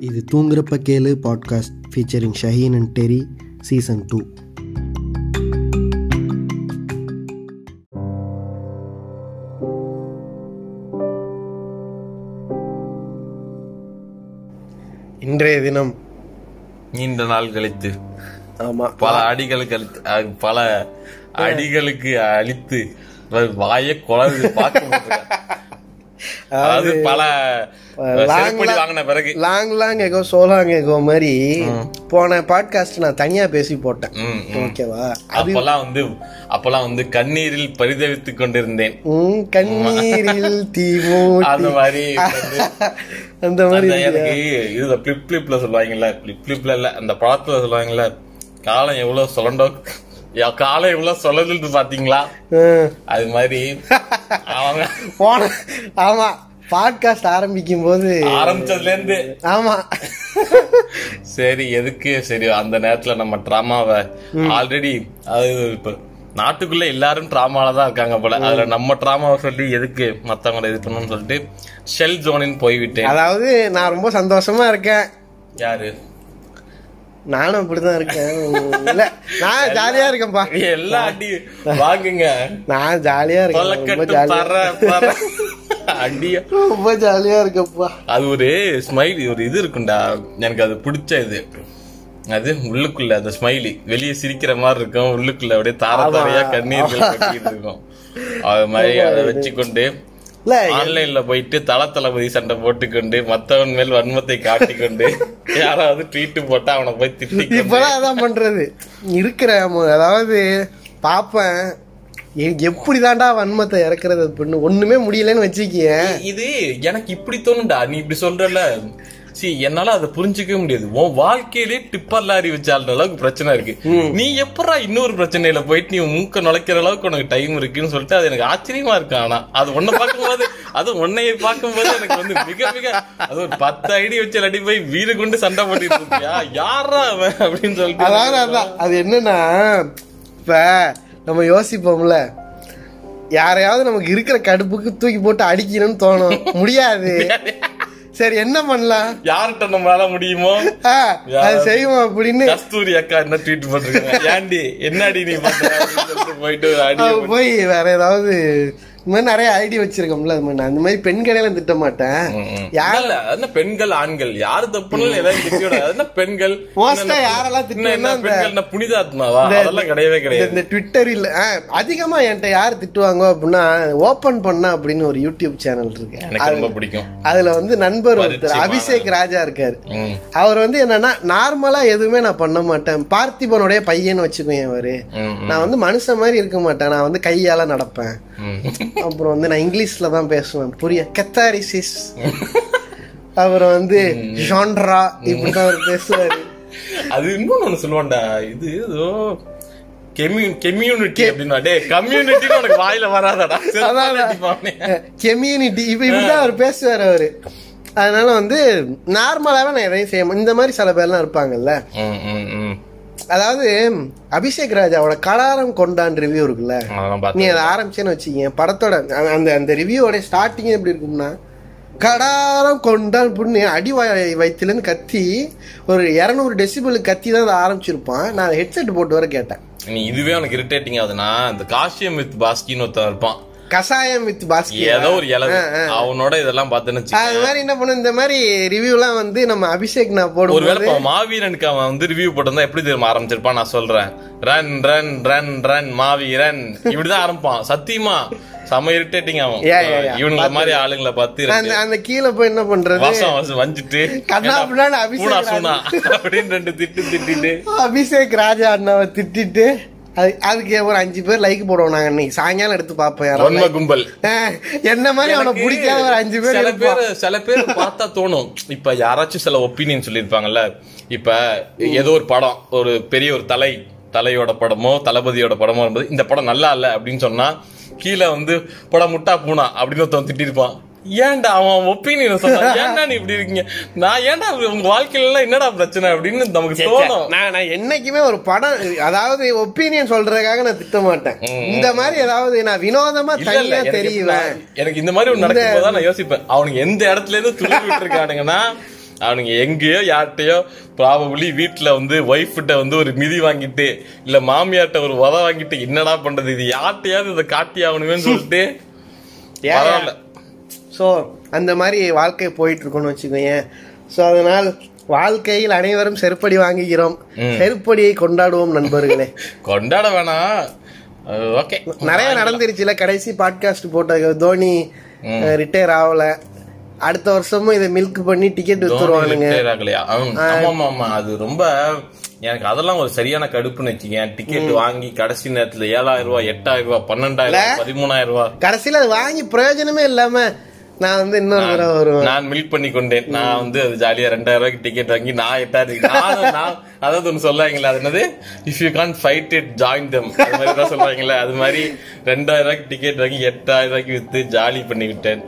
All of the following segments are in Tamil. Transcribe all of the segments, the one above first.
இது தூங்குறப்ப கேளு podcast featuring Shaheen and Terry season two இன்றைய தினம் நீண்ட நாள் கழித்து ஆமாம் பல அடிகளுக்கு அழித்து அஹ், பல அடிகளுக்கு அழித்து வாய குழந்தை பார்க்க. அதாவது பல வாங்கின பிறகு. Long long ago so long ago மாதிரி போன பாட்காஸ்ட் நான் தனியா பேசி போட்டேன். ஓகேவா? அப்பெல்லாம் வந்து அப்பெல்லாம் வந்து கண்ணீரில் பரிதவித்துக் கொண்டிருந்தேன். கண்ணீரில் தீமூட்டி அந்த மாதிரி அந்த மாதிரி எனக்கு இது பிளிப் பிளிப்ல சொல்லுவாங்கல்ல பிளிப் பிளிப்ல இல்ல அந்த படத்துல சொல்லுவாங்கல்ல காலம் எவ்வளவு சொல்லண்டோ யா- காலம் எவ்வளவு சொல்லதுன்னு பாத்தீங்களா. அது மாதிரி அவங்க போன ஆமா. பாட்காஸ்ட் ஆரம்பிக்கும் போது ஆரம்பிச்சதுல இருந்து ஆமா. சரி எதுக்கு? சரி அந்த நேரத்துல நம்ம டிராமாவை ஆல்ரெடி அது இப்ப நாட்டுக்குள்ள எல்லாரும் டிராமால தான் இருக்காங்க போல. அதுல நம்ம டிராமாவை சொல்லி எதுக்கு மத்தவங்களை இது பண்ணணும்னு சொல்லிட்டு ஷெல் ஜோனின் போய்விட்டேன். அதாவது நான் ரொம்ப சந்தோஷமா இருக்கேன். யாரு? நானும் அப்படிதான் இருக்கேன். இல்ல நான் ஜாலியா இருக்கேன்ப்பா. எல்லா அடி வாங்குங்க. நான் ஜாலியா இருக்கேன். அடியா. ரொம்ப ஜாலியா இருக்கேன்ப்பா அது ஒரு ஸ்மைல் ஒரு இது இருக்கும்டா. எனக்கு அது பிடிச்ச இது. அது உள்ளுக்குள்ள அந்த ஸ்மைலி வெளியே சிரிக்கிற மாதிரி இருக்கும். உள்ளுக்குள்ள அப்படியே தார தாரையா கண்ணீர்கள் கொட்டிட்டு இருக்கும். அது மாதிரி அதை வச்சுக்கொண்டு ஆன்லைன்ல போயிட்டு தல தளபதி சண்டை போட்டுக்கொண்டு மத்தவன் மேல் வன்மத்தை காட்டிக்கொண்டு யாராவது ட்வீட் போட்டா அவனை போய் திட்டி இப்பதான் அதான் பண்றது. இருக்கிற அதாவது பாப்பேன் எ- எப்படிதான்டா வன்மத்தை இறக்குறது அப்படின்னு ஒண்ணுமே முடியலன்னு வச்சுக்கிய. இது எனக்கு இப்படி தோணும்டா. நீ இப்படி சொல்றல சி என்னால அதை புரிஞ்சுக்கவே முடியாது. உன் வாழ்க்கையிலே டிப்பர் லாரி வச்சாளுற அளவுக்கு பிரச்சனை இருக்கு. நீ எப்படா இன்னொரு பிரச்சனையில போயிட்டு நீ மூக்க நுழைக்கிற அளவுக்கு உனக்கு டைம் இருக்குன்னு சொல்லிட்டு அது எனக்கு ஆச்சரியமா இருக்கு. ஆனா அது ஒன்ன பார்க்கும்போது அது உன்னைய பார்க்கும்போது எனக்கு வந்து மிக மிக அது ஒரு பத்து ஐடி வச்சு அடி போய் வீடு கொண்டு சண்டை போட்டுட்டு இருக்கியா யாரா அவன் அப்படின்னு சொல்லிட்டு அதான். அது என்னன்னா இப்ப நம்ம யோசிப்போம்ல. யாரையாவது நமக்கு இருக்கிற கடுப்புக்கு தூக்கி போட்டு அடிக்கணும்னு தோணும். முடியாது. சரி என்ன பண்ணலாம்? யார்கிட்ட நம்மளால முடியுமோ? அது செய்வோம் அப்படின்னு. கஸ்தூரி அக்கா என்ன ட்வீட் பண்றீங்க ஏண்டி என்னடி நீ போயிட்டு போய் வேற ஏதாவது இந்த மாதிரி நிறைய ஐடி வச்சிருக்கோம்ல அது மாதிரி நான் அந்த மாதிரி பெண்களெல்லாம் திட்ட மாட்டேன். யார் இல்ல என்ன பெண்கள் ஆண்கள்? யாரு தப்புனாலும் ஏதாவது திட்டியோட என்ன பெண்கள்? என்ன- யாரெல்லாம் இந்த- பெண்கள் புனிதாத்மாவா? அதெல்லாம் கிடையவே இந்த- கிடையாது. இந்த ட்விட்டர் இல்ல. அதிகமா என்கிட்ட யார் திட்டுவாங்க அப்படின்னா ஓபன் பண்ணா அப்படின்னு ஒரு யூடியூப் சேனல் இருக்கு. எனக்கு ரொம்ப பிடிக்கும். அதுல வந்து நண்பர் ஒருத்தர் அபிஷேக் ராஜா இருக்காரு. அவர் வந்து என்னன்னா நார்மலா எதுவுமே நான் பண்ண மாட்டேன். பார்த்திபனுடைய பையன் வச்சுக்குவேன் அவரு. நான் வந்து மனுஷன் மாதிரி இருக்க மாட்டேன். நான் வந்து கையால நடப்பேன். அப்புறம் வந்து நான் இங்கிலீஷ்ல தான் பேசுவேன். புரிய கத்தாரிசிஸ் அப்புறம் வந்து ஜான்ரா இப்படிதான் அவர் பேசுவாரு. அது இன்னொன்னு ஒண்ணு சொல்லுவான்டா. இது ஏதோ கம்யூனிட்டி அப்படின்னு. கம்யூனிட்டி உனக்கு வாயில வராதடா. கம்யூனிட்டி இப்ப இப்படிதான் அவர் பேசுவார் அவரு. அதனால வந்து நார்மலாவே நான் எதையும் செய்ய. இந்த மாதிரி சில பேர்லாம் இருப்பாங்கல்ல. அதாவது அபிஷேக் ராஜாவோட கலாரம் கொண்டான் ரிவ்யூ இருக்குல்ல? நீ அதை ஆரம்பிச்சேன்னு வச்சுக்கீங்க படத்தோட அந்த- அந்த ரிவ்யூவோட ஸ்டார்டிங் எப்படி இருக்கும்னா கடாரம் கொண்டான் புண்ணு அடி வாய் வயிற்றுலேருந்து கத்தி ஒரு இரநூறு டெசிபிள் கத்தி தான் அதை ஆரம்பிச்சிருப்பான். நான் ஹெட்செட் போட்டு வர கேட்டேன். நீ இதுவே உனக்கு இரிட்டேட்டிங் ஆகுதுன்னா இந்த காஷியம் வித் பாஸ்கின்னு ஒருத்தன் இருப்பான். கசாயம் வித் பாஸ்கி. ஏதோ ஒரு இலை. அவனோட இதெல்லாம் பார்த்தேன்னு. அது மாதிரி என்ன பண்ணு இந்த மாதிரி ரிவ்யூலாம் வந்து நம்ம அபிஷேக் நான் போடும்போது ஒருவேளை மாவீரனுக்கு அவன் வந்து ரிவ்யூ போட்டிருந்தா எப்படி தெரியுமா ஆரம்பிச்சிருப்பான்? நான் சொல்றேன். ரன் ரன் ரன் ரன் மாவீரன். இப்படிதான் ஆரம்பிப்பான். சத்தியமா? செம இரிட்டேட்டிங் ஆகும் Yeah, yeah, yeah. இவனுங்க மாதிரி ஆளுங்களை பார்த்து அந்த கீழே போய் என்ன பண்றது? வாசம் வாசம் வஞ்சிட்டு. கண்ணா என்ன, பின்னாடி அபிஷேக் அப்படின்னு ரெண்டு திட்டு திட்டிட்டு. அபிஷேக் ராஜா அண்ணாவை திட்டிட்டு அது அதுக்கு ஒரு அஞ்சு பேர் லைக் போடுவோம் நாங்க இன்னைக்கு. சாயங்காலம் எடுத்து பார்ப்போம் கும்பல். என்ன மாதிரி அவனை பிடிக்காத ஒரு அஞ்சு பேர் சில. பேர் சில பேர் பார்த்தா தோணும். இப்ப யாராச்சும் சில ஒப்பீனியன் சொல்லியிருப்பாங்கல்ல. இப்ப ஏதோ ஒரு படம் ஒரு பெரிய ஒரு தலை தலையோட படமோ தளபதியோட படமோ இருந்தது இந்த படம் நல்லா இல்ல அப்படின்னு சொன்னா கீழே வந்து படம் முட்டா பூனா அப்படின்னு ஒருத்தன் திட்டிருப்பான். ஏன்டா அவன் ஒப்பீனியன் சொன்னா ஏன்டா நீ இப்படி இருக்கீங்க? நான் ஏன்டா உங்க வாழ்க்கையில எல்லாம் என்னடா பிரச்சனை அப்படின்னு நமக்கு தோணும். நான் நான் என்னைக்குமே ஒரு படம் அதாவது ஒப்பீனியன் சொல்றதுக்காக நான் திட்ட மாட்டேன். இந்த மாதிரி ஏதாவது நான் வினோதமா தனியா எனக்கு தெரியுவேன். எனக்கு இந்த மாதிரி ஒண்ணு நடக்கும்போது நான் யோசிப்பேன். அவனுக்கு எந்த இடத்துல இருந்து துளி விட்டு இருக்கானுங்கன்னா அவனுங்க எங்கேயோ யார்கிட்டயோ ப்ராபபிளி வீட்டுல வந்து ஒய்ஃப் கிட்ட வந்து ஒரு மிதி வாங்கிட்டு இல்ல மாமியார்ட்ட ஒரு உத வாங்கிட்டு என்னடா பண்றது? இது யார்கிட்டயாவது இதை காட்டி ஆகணுமேன்னு சொல்லிட்டு பரவாயில்ல. ஸோ அந்த மாதிரி வாழ்க்கை போயிட்டு இருக்கோம்னு வச்சுக்கோங்க ஸோ அதனால் வாழ்க்கையில் அனைவரும் செருப்படி வாங்குகிறோம். செருப்படியை கொண்டாடுவோம் நண்பர்களே. கொண்டாட வேணாம். ஓகே. நிறைய நடந்துருச்சுல கடைசி பாட்காஸ்ட் போட்ட தோனி ரிட்டையர் ஆகல. அடுத்த வருஷமும் இதை மில்க் பண்ணி டிக்கெட் வித்துருவானுங்க ஆமா ஆமா அது ரொம்ப எனக்கு அதெல்லாம் ஒரு சரியான கடுப்புன்னு வச்சுக்கேன் டிக்கெட் வாங்கி கடைசி நேரத்துல ஏழாயிரம் ரூபாய் எட்டாயிரம் ரூபாய் பன்னெண்டாயிரம் பதிமூணாயிரம் ரூபாய். கடைசியில அது வாங்கி பிரயோஜனமே இல்லாம நான் வந்து இன்னொரு தடவை வருவேன். நான் மில்க் பண்ணி கொண்டேன் நான் வந்து அது ஜாலியா ரெண்டாயிரம் ரூபாய்க்கு டிக்கெட் வாங்கி நான் எட்டாயிரம் நான் அதாவது ஒண்ணு சொல்லுவாங்களே அது என்னது? If you can't fight it join them அது மாதிரி தான் சொல்லுவாங்களே அது மாதிரி ரெண்டாயிரம் ரூபாய்க்கு டிக்கெட் வாங்கி எட்டாயிரம் ரூபாய்க்கு வித்து ஜாலி பண்ணி விட்டேன்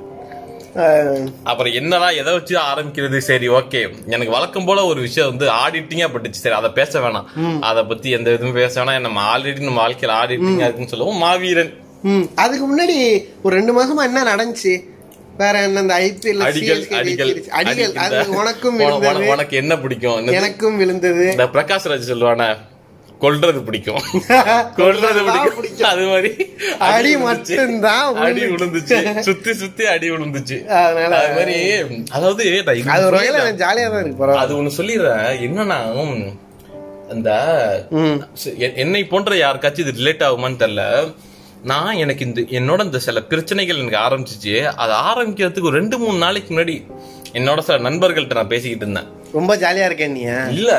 அப்புறம் என்னடா எதை வச்சு ஆரம்பிக்கிறது? சரி ஓகே எனக்கு வழக்கம் போல ஒரு விஷயம் வந்து ஆடிட்டிங்கா பட்டுச்சு. சரி அதை பேச வேணாம். அதை பத்தி எந்த இதுவும் பேச வேணாம். நம்ம ஆல்ரெடி நம்ம வாழ்க்கையில ஆடிட்டிங்கா இருக்குன்னு சொல்லுவோம் மாவீரன். அதுக்கு முன்னாடி ஒரு ரெண்டு மாசமா என்ன நடந்துச்சு? வேற என்ன இந்த ஐபிஎல் அடிகள் அது. உனக்கும் உனக்கு என்ன பிடிக்கும்? எனக்கும் விழுந்தது. இந்த பிரகாஷ் ராஜ் சொல்லுவானே கொல்றது பிடிக்கும். கொல்றது பிடிக்கும். அது மாதிரி அடி. மட்டும்தான் அடி விழுந்துச்சு சுத்தி சுத்தி அடி விழுந்துச்சு அதனால அது மாதிரி அதாவது அது ஒரு வகையில ஜாலியா தான் இருக்கு அது ஒண்ணு சொல்லிடுறேன். என்னன்னா அந்த என்னை போன்ற யாருக்காச்சும் இது ரிலேட் ஆகுமான்னு தெரியல. நான் எனக்கு இந்த என்னோட இந்த சில பிரச்சனைகள் எனக்கு ஆரம்பிச்சிச்சு. அது ஆரம்பிக்கிறதுக்கு ஒரு ரெண்டு மூணு நாளைக்கு முன்னாடி என்னோட சில நண்பர்கள்ட்ட நான் பேசிக்கிட்டு இருந்தேன். ரொம்ப ஜாலியா இருக்கேன் நீ இல்ல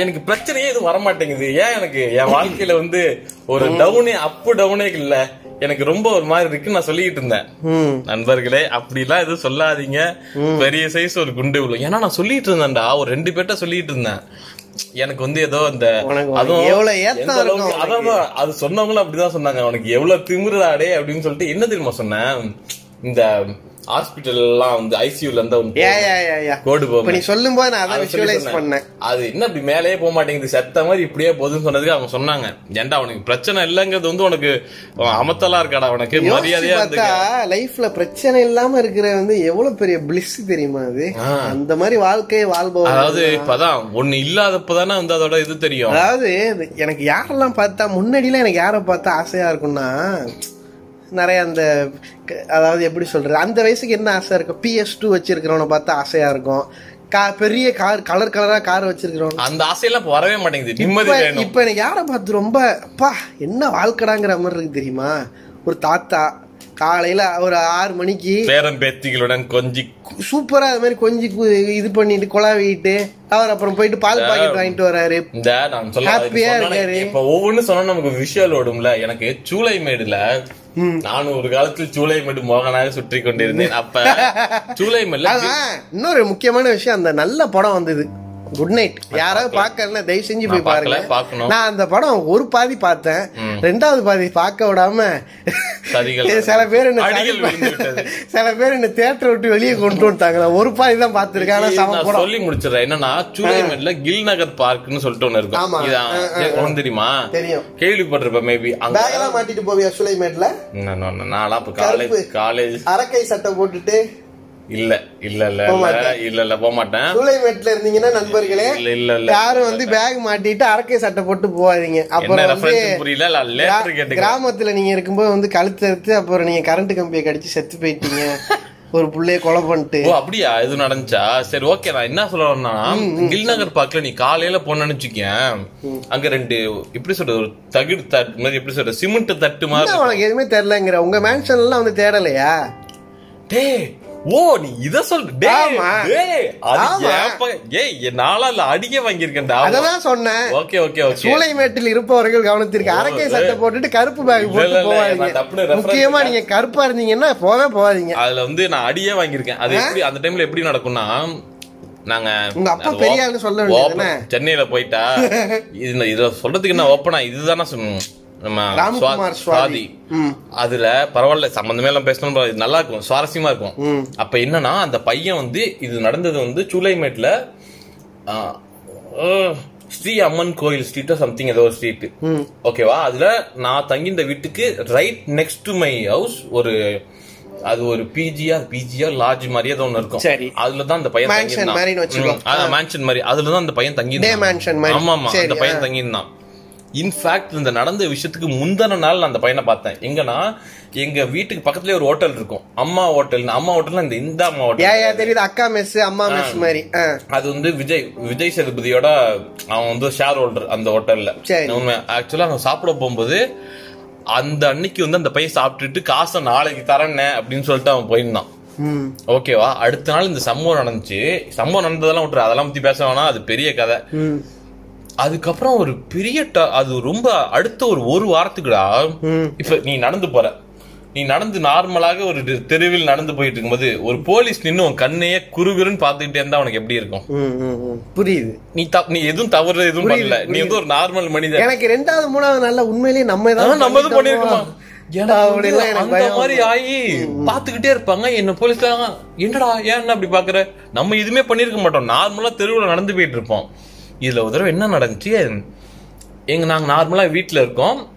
எனக்கு பிரச்சனையே எதுவும் வர மாட்டேங்குது ஏன் எனக்கு என் வாழ்க்கையில வந்து ஒரு டவுனே அப்பு டவுனே இல்ல. எனக்கு ரொம்ப ஒரு மாதிரி இருக்கு நான் சொல்லிக்கிட்டு இருந்தேன். நண்பர்களே அப்படிலாம் எதுவும் சொல்லாதீங்க. பெரிய சைஸ் ஒரு குண்டு விழும். ஏன்னா நான் சொல்லிட்டு இருந்தேன்டா. ஒரு ரெண்டு பேர்ட்ட சொல்லிட்டு இருந்தேன். எனக்கு வந்து ஏதோ அந்த அதான், அது சொன்னவங்களும் அப்படிதான் சொன்னாங்க. உனக்கு எவ்வளவு திமிருடாடே அப்படின்னு சொல்லிட்டு என்ன தெரியுமா சொன்னேன்? இந்த ஹாஸ்பிட்டல் எல்லாம் வந்து ஐசியூல இருந்தா ஏ கோடு போகும் நீ சொல்லும் போது நான் அதை அதை சொல்லி விஷுவலைஸ். பண்ணேன். அது என்ன இப்படி மேலேயே போக மாட்டேங்குது? செத்த மாதிரி இப்படியே போகுதுன்னு சொன்னதுக்கு அவங்க சொன்னாங்க. ஏன்டா உனக்கு பிரச்சனை இல்லைங்கிறது வந்து உனக்கு அமத்தலா இருக்காடா? உனக்கு மரியாதையா இருந்து லைஃப்ல பிரச்சனை இல்லாம இருக்கிற வந்து எவ்வளவு பெரிய பிளிஸ் தெரியுமா அது? அந்த மாதிரி வாழ்க்கையை வாழ்பவன் அதாவது இப்பதான் ஒண்ணு இல்லாதப்பதானே வந்து அதோட இது தெரியும். அதாவது எனக்கு யாரெல்லாம் பார்த்தா முன்னாடிலாம் எனக்கு யாரை பார்த்தா ஆசையா இருக்கும்னா நிறைய அந்த அதாவது எப்படி சொல்றது அந்த வயசுக்கு என்ன ஆசை இருக்கும்? பிஎஸ் டூ வச்சிருக்கிறவனை பார்த்தா ஆசையா இருக்கும். கா பெரிய கார் கலர் கலரா கார் வச்சிருக்கிறவன். அந்த ஆசையெல்லாம் வரவே மாட்டேங்குது. நிம்மதி இப்ப எனக்கு யாரை பார்த்து ரொம்ப அப்பா என்ன வாழ்க்கடாங்கிற மாதிரி இருக்கு தெரியுமா? ஒரு தாத்தா காலையில ஒரு ஆறு மணிக்கு பேரம் பேத்திகளுடன் கொஞ்சி சூப்பரா அது மாதிரி கொஞ்சம் கு- இது பண்ணிட்டு குழாவிட்டு அவர் அப்புறம் போயிட்டு பால் பாக்கெட் வாங்கிட்டு வராரு. இந்த நான் சொல்ல Happy ஆ இருக்காரு. இப்ப ஒவ்வொன்னு சொன்னா நமக்கு விஷுவல் ஓடும்ல. எனக்கு சூளை மேடுல நானும் ஒரு காலத்தில் சூளை மேடு மோகனாக சுற்றி கொண்டிருந்தேன் அப்ப அதான் இன்னொரு முக்கியமான விஷயம் அந்த நல்ல படம் வந்தது. குட் நைட் யாராவது பார்க்கலன்னா தயவு செஞ்சு போய் பாருங்க. நான் அந்த படம் ஒரு பாதி பார்த்தேன். ரெண்டாவது பாதி பார்க்க விடாம சில பேர் என்ன. சில பேர் என்ன தேட்டர் விட்டு வெளியே கொண்டு வந்துட்டாங்க நான் ஒரு பாதி தான் பார்த்திருக்கேன் ஆனா சொல்லி முடிச்சிடறேன். என்னன்னா சூளைமேட்ல கில் நகர் பார்க்னு சொல்லிட்டு ஒண்ணு இருக்கும். உனக்கு தெரியுமா? தெரியும். கேள்விப்பட்டிருப்ப மேபி அங்க மாட்டிட்டு போவியா சுலைமேட்ல நான் காலேஜ். காலேஜ் அரக்கை சட்டை போட்டுட்டு இல்ல இல்ல இல்ல இல்ல. இல்ல போக மாட்டேன். சூளைமேட்ல இருந்தீங்கன்னா நண்பர்களே இல்ல இல்ல இல்ல யாரும் வந்து பேக் மாட்டிட்டு அரக்கை சட்டை போட்டு போவாதீங்க அப்புறம் வந்து புரியல கிராமத்துல நீங்க இருக்கும்போது வந்து கழுத்து அறுத்து அப்புறம் நீங்க கரண்ட் கம்பியை கடிச்சு செத்து போயிட்டீங்க. ஒரு புள்ளைய கொலை பண்ணிட்டு. ஓ அப்படியா? இது நடந்துச்சா? சரி ஓகே நான் என்ன சொல்றேன்னா கில் நகர் பார்க்ல நீ காலையில போனேன்னு வச்சுக்கேன். அங்க ரெண்டு எப்படி சொல்றது ஒரு தகுடு தட்டு மாதிரி எப்படி சொல்றது சிமெண்ட் தட்டு மாதிரி உனக்கு எதுவுமே தெரியலங்கிற? உங்க மேன்ஷன் எல்லாம் வந்து தேடலையா? டேய் ஓ நீ இத சொல்ற டேய். டேய் அது ஏய் என் நாளா இல்ல அடிக்க வாங்கியிருக்கேன்டா அததான் சொன்னேன். Okay okay okay. சூளைமேட்டில் இருப்பவர்கள் கவனத்திற்கு அரக்கை சட்டை போட்டுட்டு கருப்பு பேக் போட்டு போவாதீங்க. முக்கியமா நீங்க கருப்பா இருந்தீங்கன்னா போவே போவாதீங்க அதுல வந்து நான் அடியே வாங்கியிருக்கேன். அது எப்படி அந்த டைம்ல எப்படி நடக்கும்னா நாங்க உங்க அப்பா பெரிய ஆளுன்னு சொல்ல வேண்டியதுதானே? சென்னையில போயிட்டா இது இதுல சொல்றதுக்கு என்ன ஓப்பனா இதுதானே சொல்லணும் நம்ம ராம்குமார் சுவாதி. அதுல பரவாயில்ல சம்பந்தமே எல்லாம் பேசணும் நல்லா இருக்கும் சுவாரஸ்யமா இருக்கும். அப்ப என்னன்னா அந்த பையன் வந்து இது நடந்தது வந்து ஆ, ஸ்ரீ அம்மன் கோயில் ஸ்ட்ரீட்டோ சம்திங் ஏதோ ஒரு ஸ்ட்ரீட் ஓகேவா அதுல நான் தங்கியிருந்த வீட்டுக்கு right next to my house ஒரு அது ஒரு பிஜியா பிஜியா லாட்ஜ் மாதிரியே ஏதோ ஒண்ணு இருக்கும். சரி. அதுலதான் அந்த பையன் மேன்ஷன் மாதிரி. அந்த பையன் தங்கி. ஆமா ஆமா அந்த பையன் தங்கியிருந்தான். இன்ஃபேக்ட் இந்த நடந்த விஷயத்துக்கு முந்தின நாள் நான் அந்த பையனை பார்த்தேன். எங்கன்னா எங்க வீட்டுக்கு பக்கத்துலயே ஒரு ஹோட்டல் இருக்கும். அம்மா ஹோட்டல் அம்மா ஹோட்டல்னா இந்த இந்த அம்மா ஹோட்டல் தெரியுது. அக்கா மெஸ் அம்மா மெஸ் மாதிரி. அது வந்து விஜய் விஜய் சேதுபதியோட அவன் வந்து ஷேர் ஹோல்டர் அந்த ஹோட்டல்ல. உண்மை. ஆக்சுவலா அவன் சாப்பிட போகும்போது அந்த அன்னைக்கு வந்து அந்த பையன் சாப்பிட்டுட்டு காசை நாளைக்கு தரேன்னே அப்படின்னு சொல்லிட்டு அவன் போயிருந்தான். ஓகேவா? அடுத்த நாள் இந்த சம்பவம் நடந்துச்சு. சம்பவம் நடந்ததெல்லாம் விட்டுரு. அதெல்லாம் பத்தி பேச வேணாம். அது பெரிய கதை. அதுக்கப்புறம் ஒரு பெரிய அது ரொம்ப அடுத்த ஒரு ஒரு வாரத்துக்குடா. இப்ப நீ நடந்து போற. நீ நடந்து நார்மலாக ஒரு தெருவில் நடந்து போயிட்டு இருக்கும்போது ஒரு போலீஸ் நின்னு உன் கண்ணையே குறுகுறுன்னு பாத்துக்கிட்டே இருந்தா உனக்கு எப்படி இருக்கும். புரியுது. நீ நீ எதுவும் தவறு எதுவும் பண்ணல. நீ வந்து ஒரு நார்மல் மனிதன். எனக்கு ரெண்டாவது மூணாவது நாள்ல உண்மையிலேயே நம்ம ஏதாவது நம்ம எதுவும் பண்ணிருக்கோமா அந்த மாதிரி ஆகி பாத்துக்கிட்டே இருப்பாங்க. என்ன போலீஸ் என்னடா ஏன் அப்படி பாக்குற நம்ம எதுவுமே பண்ணிருக்க மாட்டோம். நார்மலா தெருவுல நடந்து போயிட்டு இருப்போம். இதுல ஒரு தடவை என்ன நடந்துச்சு? எங்க நாங்க நார்மலா வீட்ல இருக்கோம்.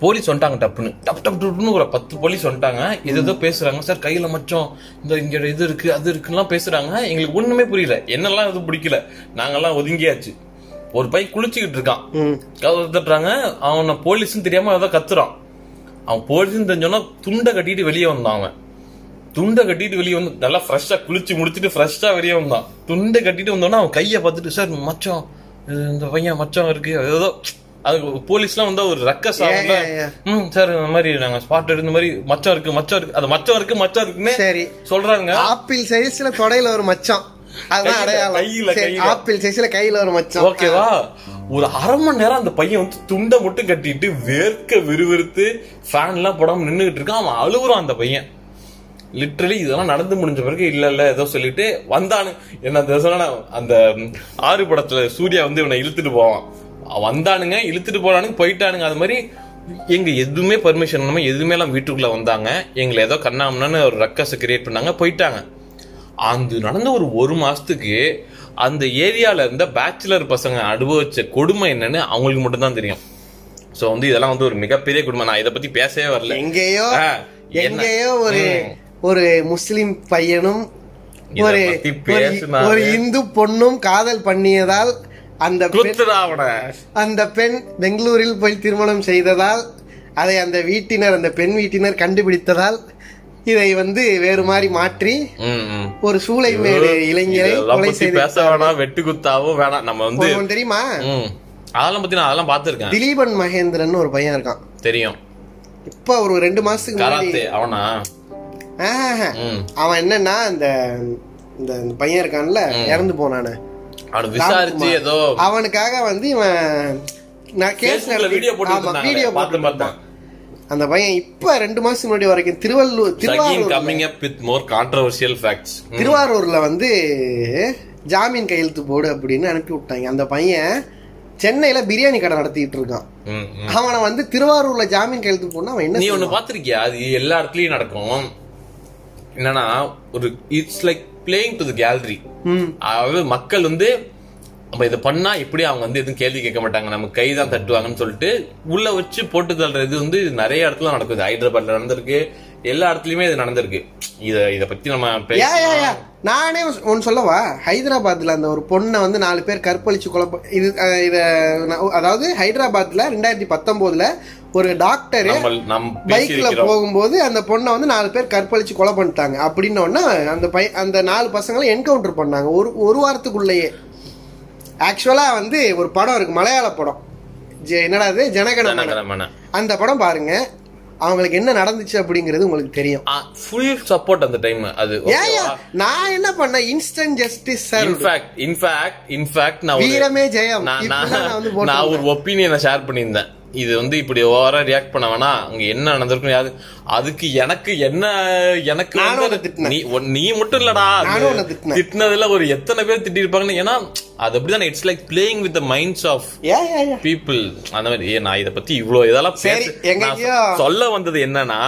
போலீஸ் வந்துட்டாங்க டப்புன்னு. டப் டப் டப்புன்னு ஒரு பத்து போலீஸ் வந்துட்டாங்க. இது ஏதோ பேசுறாங்க. சார் கையில மச்சம். இந்த இங்க இது இருக்கு அது இருக்குலாம் பேசுறாங்க. எங்களுக்கு ஒண்ணுமே புரியல. என்னெல்லாம் எதுவும் பிடிக்கல. நாங்கெல்லாம் ஒதுங்கியாச்சு. ஒரு பையன் குளிச்சுக்கிட்டு இருக்கான். தட்டுறாங்க அவனை போலீஸ்னு தெரியாம ஏதோ கத்துறான். அவன் போலீஸ்னு தெரிஞ்சோன்னா துண்டை கட்டிட்டு வெளியே வந்தான் அவன். துண்டை கட்டிட்டு வெளியே வந்து நல்லா ஃப்ரெஷ்ஷா குளிச்சு முடிச்சிட்டு ஃப்ரெஷ்ஷா வெளியே வந்தான். துண்டை கட்டிட்டு வந்தோன்னா அவன் கையை பார்த்துட்டு சார் மச்சம் இந்த பையன் மச்சம் இருக்கு. ஏதோ அது போலீஸ்லாம் வந்து ஒரு ரக்கஸ். ம் சார் இந்த மாதிரி நாங்க ஸ்பாட் எடுத்த மாதிரி மச்சம் இருக்கு மச்சம் இருக்கு. அது மச்சம் இருக்கு மச்சம் இருக்குன்னு சரி. சொல்றாங்க. ஆப்பிள் சைஸ்ல தொடையில ஒரு மச்சம் கையில, சரி, கையில. ஆப்பிள் சைஸ்ல கையில ஒரு மச்சம் ஓகேவா ஒரு அரை மணி நேரம் அந்த பையன் வந்து துண்டை மட்டும் கட்டிட்டு வேர்க்க விறுவிறுத்து ஃபேன் எல்லாம் போடாம நின்னுகிட்டு இருக்கான். அவன் அழுகுறான் அந்த பையன். லிட்டரலி இதெல்லாம் நடந்து முடிஞ்ச பிறகு இல்ல இல்ல ஏதோ சொல்லிட்டு வந்தானு. என்ன சொன்னா அந்த ஆறு படத்துல சூர்யா வந்து இவனை இழுத்துட்டு போவான். வந்தானுங்க இழுத்துட்டு போனானுங்க போயிட்டானுங்க. அது மாதிரி எங்க எதுவுமே பர்மிஷன் இல்லாம எதுவுமே எல்லாம் வீட்டுக்குள்ள வந்தாங்க. எங்களை ஏதோ கண்ணாமன்னு ஒரு ரக்கஸை கிரியேட் பண்ணாங்க போயிட்டாங்க. அந்த நடந்த ஒரு ஒரு மாசத்துக்கு அந்த ஏரியால இருந்த பேச்சுலர் பசங்க அனுபவிச்ச கொடுமை என்னன்னு அவங்களுக்கு மட்டும்தான் தெரியும். சோ வந்து இதெல்லாம் வந்து ஒரு மிகப்பெரிய கொடுமை. நான் இதை பத்தி பேசவே வரல. எங்கேயோ? எங்கேயோ ஒரு. ஒரு முஸ்லிம் பையனும் ஒரு ஒரு- இந்து பொண்ணும் காதல் பண்ணியதால் அந்த அந்த பெண் பெங்களூரில் போய் திருமணம் செய்ததால் அதை அந்த வீட்டினர் அந்த பெண் வீட்டினர் கண்டுபிடித்ததால் இதை வந்து வேறு மாதிரி மாற்றி. ஒரு சூளை மேடு இளைஞரை கொலை செய்து பேச வேணாம் வெட்டு குத்தாவும் வேணாம். நம்ம வந்து தெரியுமா. அதெல்லாம் பத்தி நான் அதெல்லாம் பாத்துருக்கேன் திலீபன் மகேந்திரன் ஒரு பையன் இருக்கான். தெரியும். இப்ப ஒரு ரெண்டு மாசத்துக்கு அவனா. அவன் என்னன்னா இந்த இந்த பையன் இருக்கான்ல இறந்து போனானே. விசாரிச்சு ஏதோ அவனுக்காக வந்து இவன் நான் கேஸ் வீடியோ போட்டு வீடியோ பார்த்து பார்த்தேன் அந்த பையன் இப்ப ரெண்டு மாசத்துக்கு முன்னாடி வரைக்கும் Tiruvallur Thiruvarur coming up with more controversial facts. ம். திருவாரூர்ல வந்து ஜாமீன் கையெழுத்து போடு அப்படின்னு அனுப்பி விட்டாங்க. அந்த பையன் சென்னையில பிரியாணி கடை நடத்திட்டு இருக்கான். அவனை வந்து திருவாரூர்ல ஜாமீன் கையெழுத்து போனா அவன் என்ன நீ ஒண்ணு? பாத்திருக்கியா அது எல்லா இடத்துலயும் நடக்கும். என்னன்னா ஒரு it's like playing to the gallery அதாவது மக்கள் வந்து நம்ம இதை பண்ணா இப்படி அவங்க வந்து எதுவும் கேள்வி கேட்க மாட்டாங்க. நம்ம கை தான் தட்டுவாங்கன்னு சொல்லிட்டு உள்ள வச்சு போட்டு தள்ளுறது வந்து நிறைய இடத்துல நடக்குது. ஹைதராபாத்ல நடந்திருக்கு. எல்லா இடத்துலயுமே இது நடந்திருக்கு. இத இத பத்தி நம்ம நானே ஒன்னு சொல்லவா? ஹைதராபாத்ல அந்த ஒரு பொண்ணை வந்து நாலு பேர் கற்பழிச்சு கொலை ப- இது அதாவது ஹைதராபாத்ல ரெண்டாயிரத்தி பத்தொன்பதுல ஒரு டாக்டர் பைக்ல போகும்போது அந்த பொண்ணை வந்து நாலு பேர் கற்பழிச்சு கொலை பண்ணிட்டாங்க. அப்படின்ன உடனே அந்த பை அந்த நாலு பசங்களை என்கவுண்டர் பண்ணாங்க. ஒரு ஒரு வாரத்துக்குள்ளேயே. ஆக்சுவலா வந்து ஒரு படம் இருக்கு மலையாள படம். ஜெ- என்னடா அது ஜனகணமன ஜனகணமன. அந்த படம் பாருங்க. அவங்களுக்கு என்ன நடந்துச்சு அப்படிங்கிறது உங்களுக்கு தெரியும். full support அந்த டைம் அது? நான் என்ன பண்ணேன்? Instant justice sir in fact in fact in fact நான் வீரமே ஜெயம். நான் ஒரு ஒப்பீனியனை ஷேர் பண்ணியிருந்தேன். இது வந்து இப்படி ஓவரா ரியாக்ட் பண்ண வேணாம் அங்க என்ன நடந்திருக்கும் யாது அதுக்கு எனக்கு என்ன எனக்கு. நீ மட்டும் இல்லடா. திட்டினதுல ஒரு எத்தனை பேர் திட்டி இருப்பாங்கன்னு ஏன்னா அது அப்படிதான் it's like playing with the minds of? People அந்த மாதிரி நான் இத பத்தி இவ்ளோ இதெல்லாம் சொல்ல வந்தது என்னன்னா.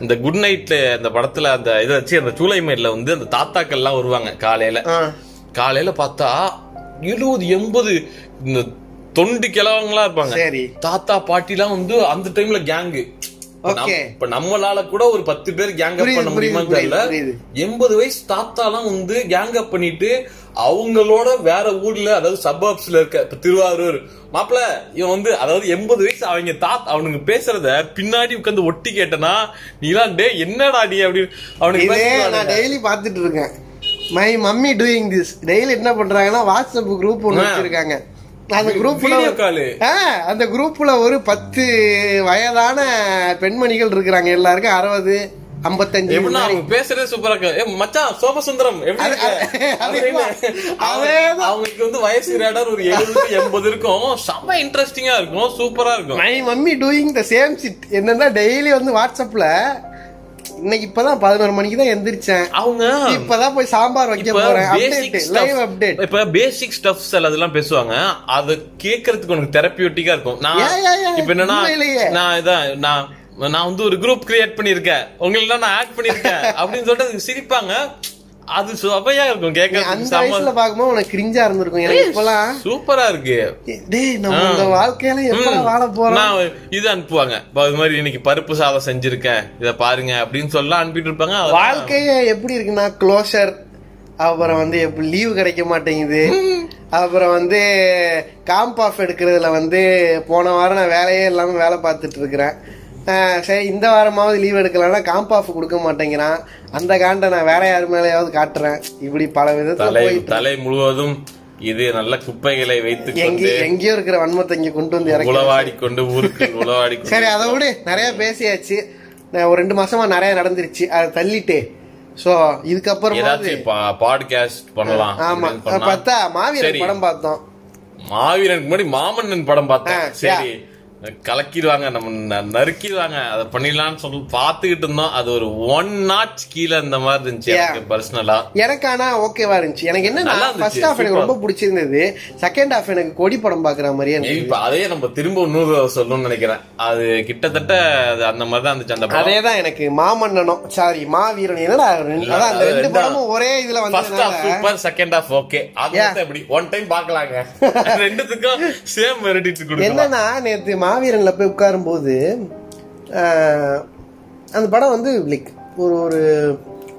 இந்த குட் நைட்ல அந்த படத்துல அந்த இதை வச்சு அந்த சூளைமேட்ல வந்து அந்த தாத்தாக்கள் எல்லாம் வருவாங்க காலையில. காலையில பார்த்தா எழுபது எண்பது இந்த தொண்டு கிழவங்களா இருப்பாங்க. சரி. தாத்தா பாட்டிலாம் வந்து அந்த டைம்ல கேங்கு இப்ப நம்மளால கூட ஒரு பத்து பேர் கேங் அப் பண்ண முடியுமான்னு புரியுது, தெரியல. எண்பது வயசு தாத்தாலாம் வந்து கேங் அப் பண்ணிட்டு அவங்களோட வேற ஊர்ல அதாவது சபர்ப்ஸ்ல இருக்க இப்ப திருவாரூர் மாப்பிள இவன் வந்து அதாவது எண்பது வயசு அவங்க தாத் அவனுங்க பேசுறத பின்னாடி உட்காந்து ஒட்டி கேட்டனா நீலாம் டே என்னடா நீ? அப்படி அவனுக்கு. நான் டெய்லி பார்த்துட்டு இருக்கேன். My mummy doing this daily என்ன பண்றாங்கன்னா வாட்ஸ்அப் குரூப் ஒன்று. வச்சிருக்காங்க. அந்த குரூப்ல. அந்த குரூப்ல ஒரு பத்து வயதான பெண்மணிகள் இருக்கிறாங்க எல்லாருக்கும் அறுபது ஐம்பத்தஞ்சு அவங்க பேசுறதே சூப்பரா இருக்கு. மச்சான் சோமசுந்தரம். அவங்களுக்கு வந்து வயசு ரேடர் ஒரு எழுபது எண்பது இருக்கும். செம்ம இன்ட்ரெஸ்டிங்கா இருக்கும். சூப்பரா இருக்கும். My mummy doing the same shit என்னன்னா டெய்லி வந்து வாட்ஸ்அப்ல இன்னைக்கு இப்பதான் பதினோரு மணிக்கு தான் எந்திரிச்சேன். அவங்க இப்பதான் போய் சாம்பார் வைக்க போறேன். அப்டேட் இப்ப பேசிக் ஸ்டஃப் அதெல்லாம் பேசுவாங்க. அது கேக்குறதுக்கு உனக்கு தெரப்பியூட்டிக்கா இருக்கும். நான். இப்ப என்னன்னா. நான் இதான் நான் நான் வந்து ஒரு குரூப் கிரியேட் பண்ணிருக்கேன் உங்களுக்கு நான் ஆட் பண்ணிருக்கேன் அப்படின்னு சொல்லிட்டு சிரிப்பாங்க. அது சுவையா இருக்கும்? நீ அந்த கேட்க வயசுல பாக்கும்போது உனக்கு கிரிஞ்சா இருந்திருக்கும். எனக்கு இப்பெல்லாம் சூப்பரா இருக்கு. டேய் நம்ம இந்த வாழ்க்கையில எப்ப ம். வாழ போறோம்? இது அனுப்புவாங்க. இது மாதிரி இன்னைக்கு பருப்பு சாதம் செஞ்சிருக்கேன். இத பாருங்க அப்படின்னு சொல்ல அனுப்பிட்டு இருப்பாங்க. வாழ்க்கைய எப்படி இருக்குன்னா க்ளோஷர் அப்புறம் வந்து எப்படி லீவு கிடைக்க மாட்டேங்குது. அப்புறம் வந்து காம்ப் ஆஃப் எடுக்கிறதுல வந்து போன வாரம் நான் வேலையே இல்லாம வேலை பார்த்துட்டு இருக்கிறேன். சரி இந்த வாரமாவது லீவ் எடுக்கலன்னா காம்ப் ஆஃப் கொடுக்க மாட்டேங்கிறான் அந்த காண்டை நான் வேற யார் மேலேயாவது காட்டுறேன். இப்படி பல விதத்துல தலை முழுவதும் இது நல்ல குப்பைகளை கொண்டு எங்கேயோ இருக்கிற வன்மத்தை இங்க கொண்டு வந்து இறக்கி உளவாடி கொண்டு ஊருக்கு உளவாடி சரி அதை விடு. நிறைய பேசியாச்சு. ஒரு ரெண்டு மாசமா நிறைய நடந்துருச்சு. அதை தள்ளிட்டு. சோ இதுக்கப்புறமா பாட்காஸ்ட் பண்ணலாம். ஆமா. பார்த்தா மாவீரன். படம் பார்த்தோம். மாவீரனுக்கு முன்னாடி மாமன்னன் படம் பார்த்தேன். சரி. கலக்கிடுவாங்க நம்ம நறுக்கிடுவாங்க. அதை பண்ணிடலாம்னு சொல்லி பாத்துக்கிட்டு இருந்தோம். அது ஒரு ஒன் நாட் கீழே இந்த மாதிரி இருந்துச்சு. எனக்கு பர்சனலா எனக்கு ஆனா ஓகேவா இருந்துச்சு. எனக்கு என்ன ஃபர்ஸ்ட் ஹாஃப் எனக்கு. ரொம்ப பிடிச்சிருந்தது. செகண்ட் ஹாஃப் எனக்கு கொடி படம் பாக்குற மாதிரியே இப்ப அதையே நம்ம திரும்ப இன்னொரு சொல்லணும்னு நினைக்கிறேன். அது கிட்டத்தட்ட அது அந்த மாதிரி தான் இருந்துச்சு அந்த படம். அதேதான் எனக்கு மாமன்னனும் சாரி மாவீரன் என்னடா அதான் அந்த அது ரெண்டு படமும் ஒரே இதுல ஃபர்ஸ்ட் ஹாஃப் வந்ததுனால சூப்பர் செகண்ட் ஹாஃப் ஓகே அது எப்படி? ஒன் டைம் பார்க்கலாங்க. ரெண்டுத்துக்கும் சேம் வெரைட்டிஸ் கொடுக்கலாம். என்னன்னா நேத்து மாவீரன்ல போய் உட்காரும் போது அந்த படம் வந்து லைக் ஒரு ஒரு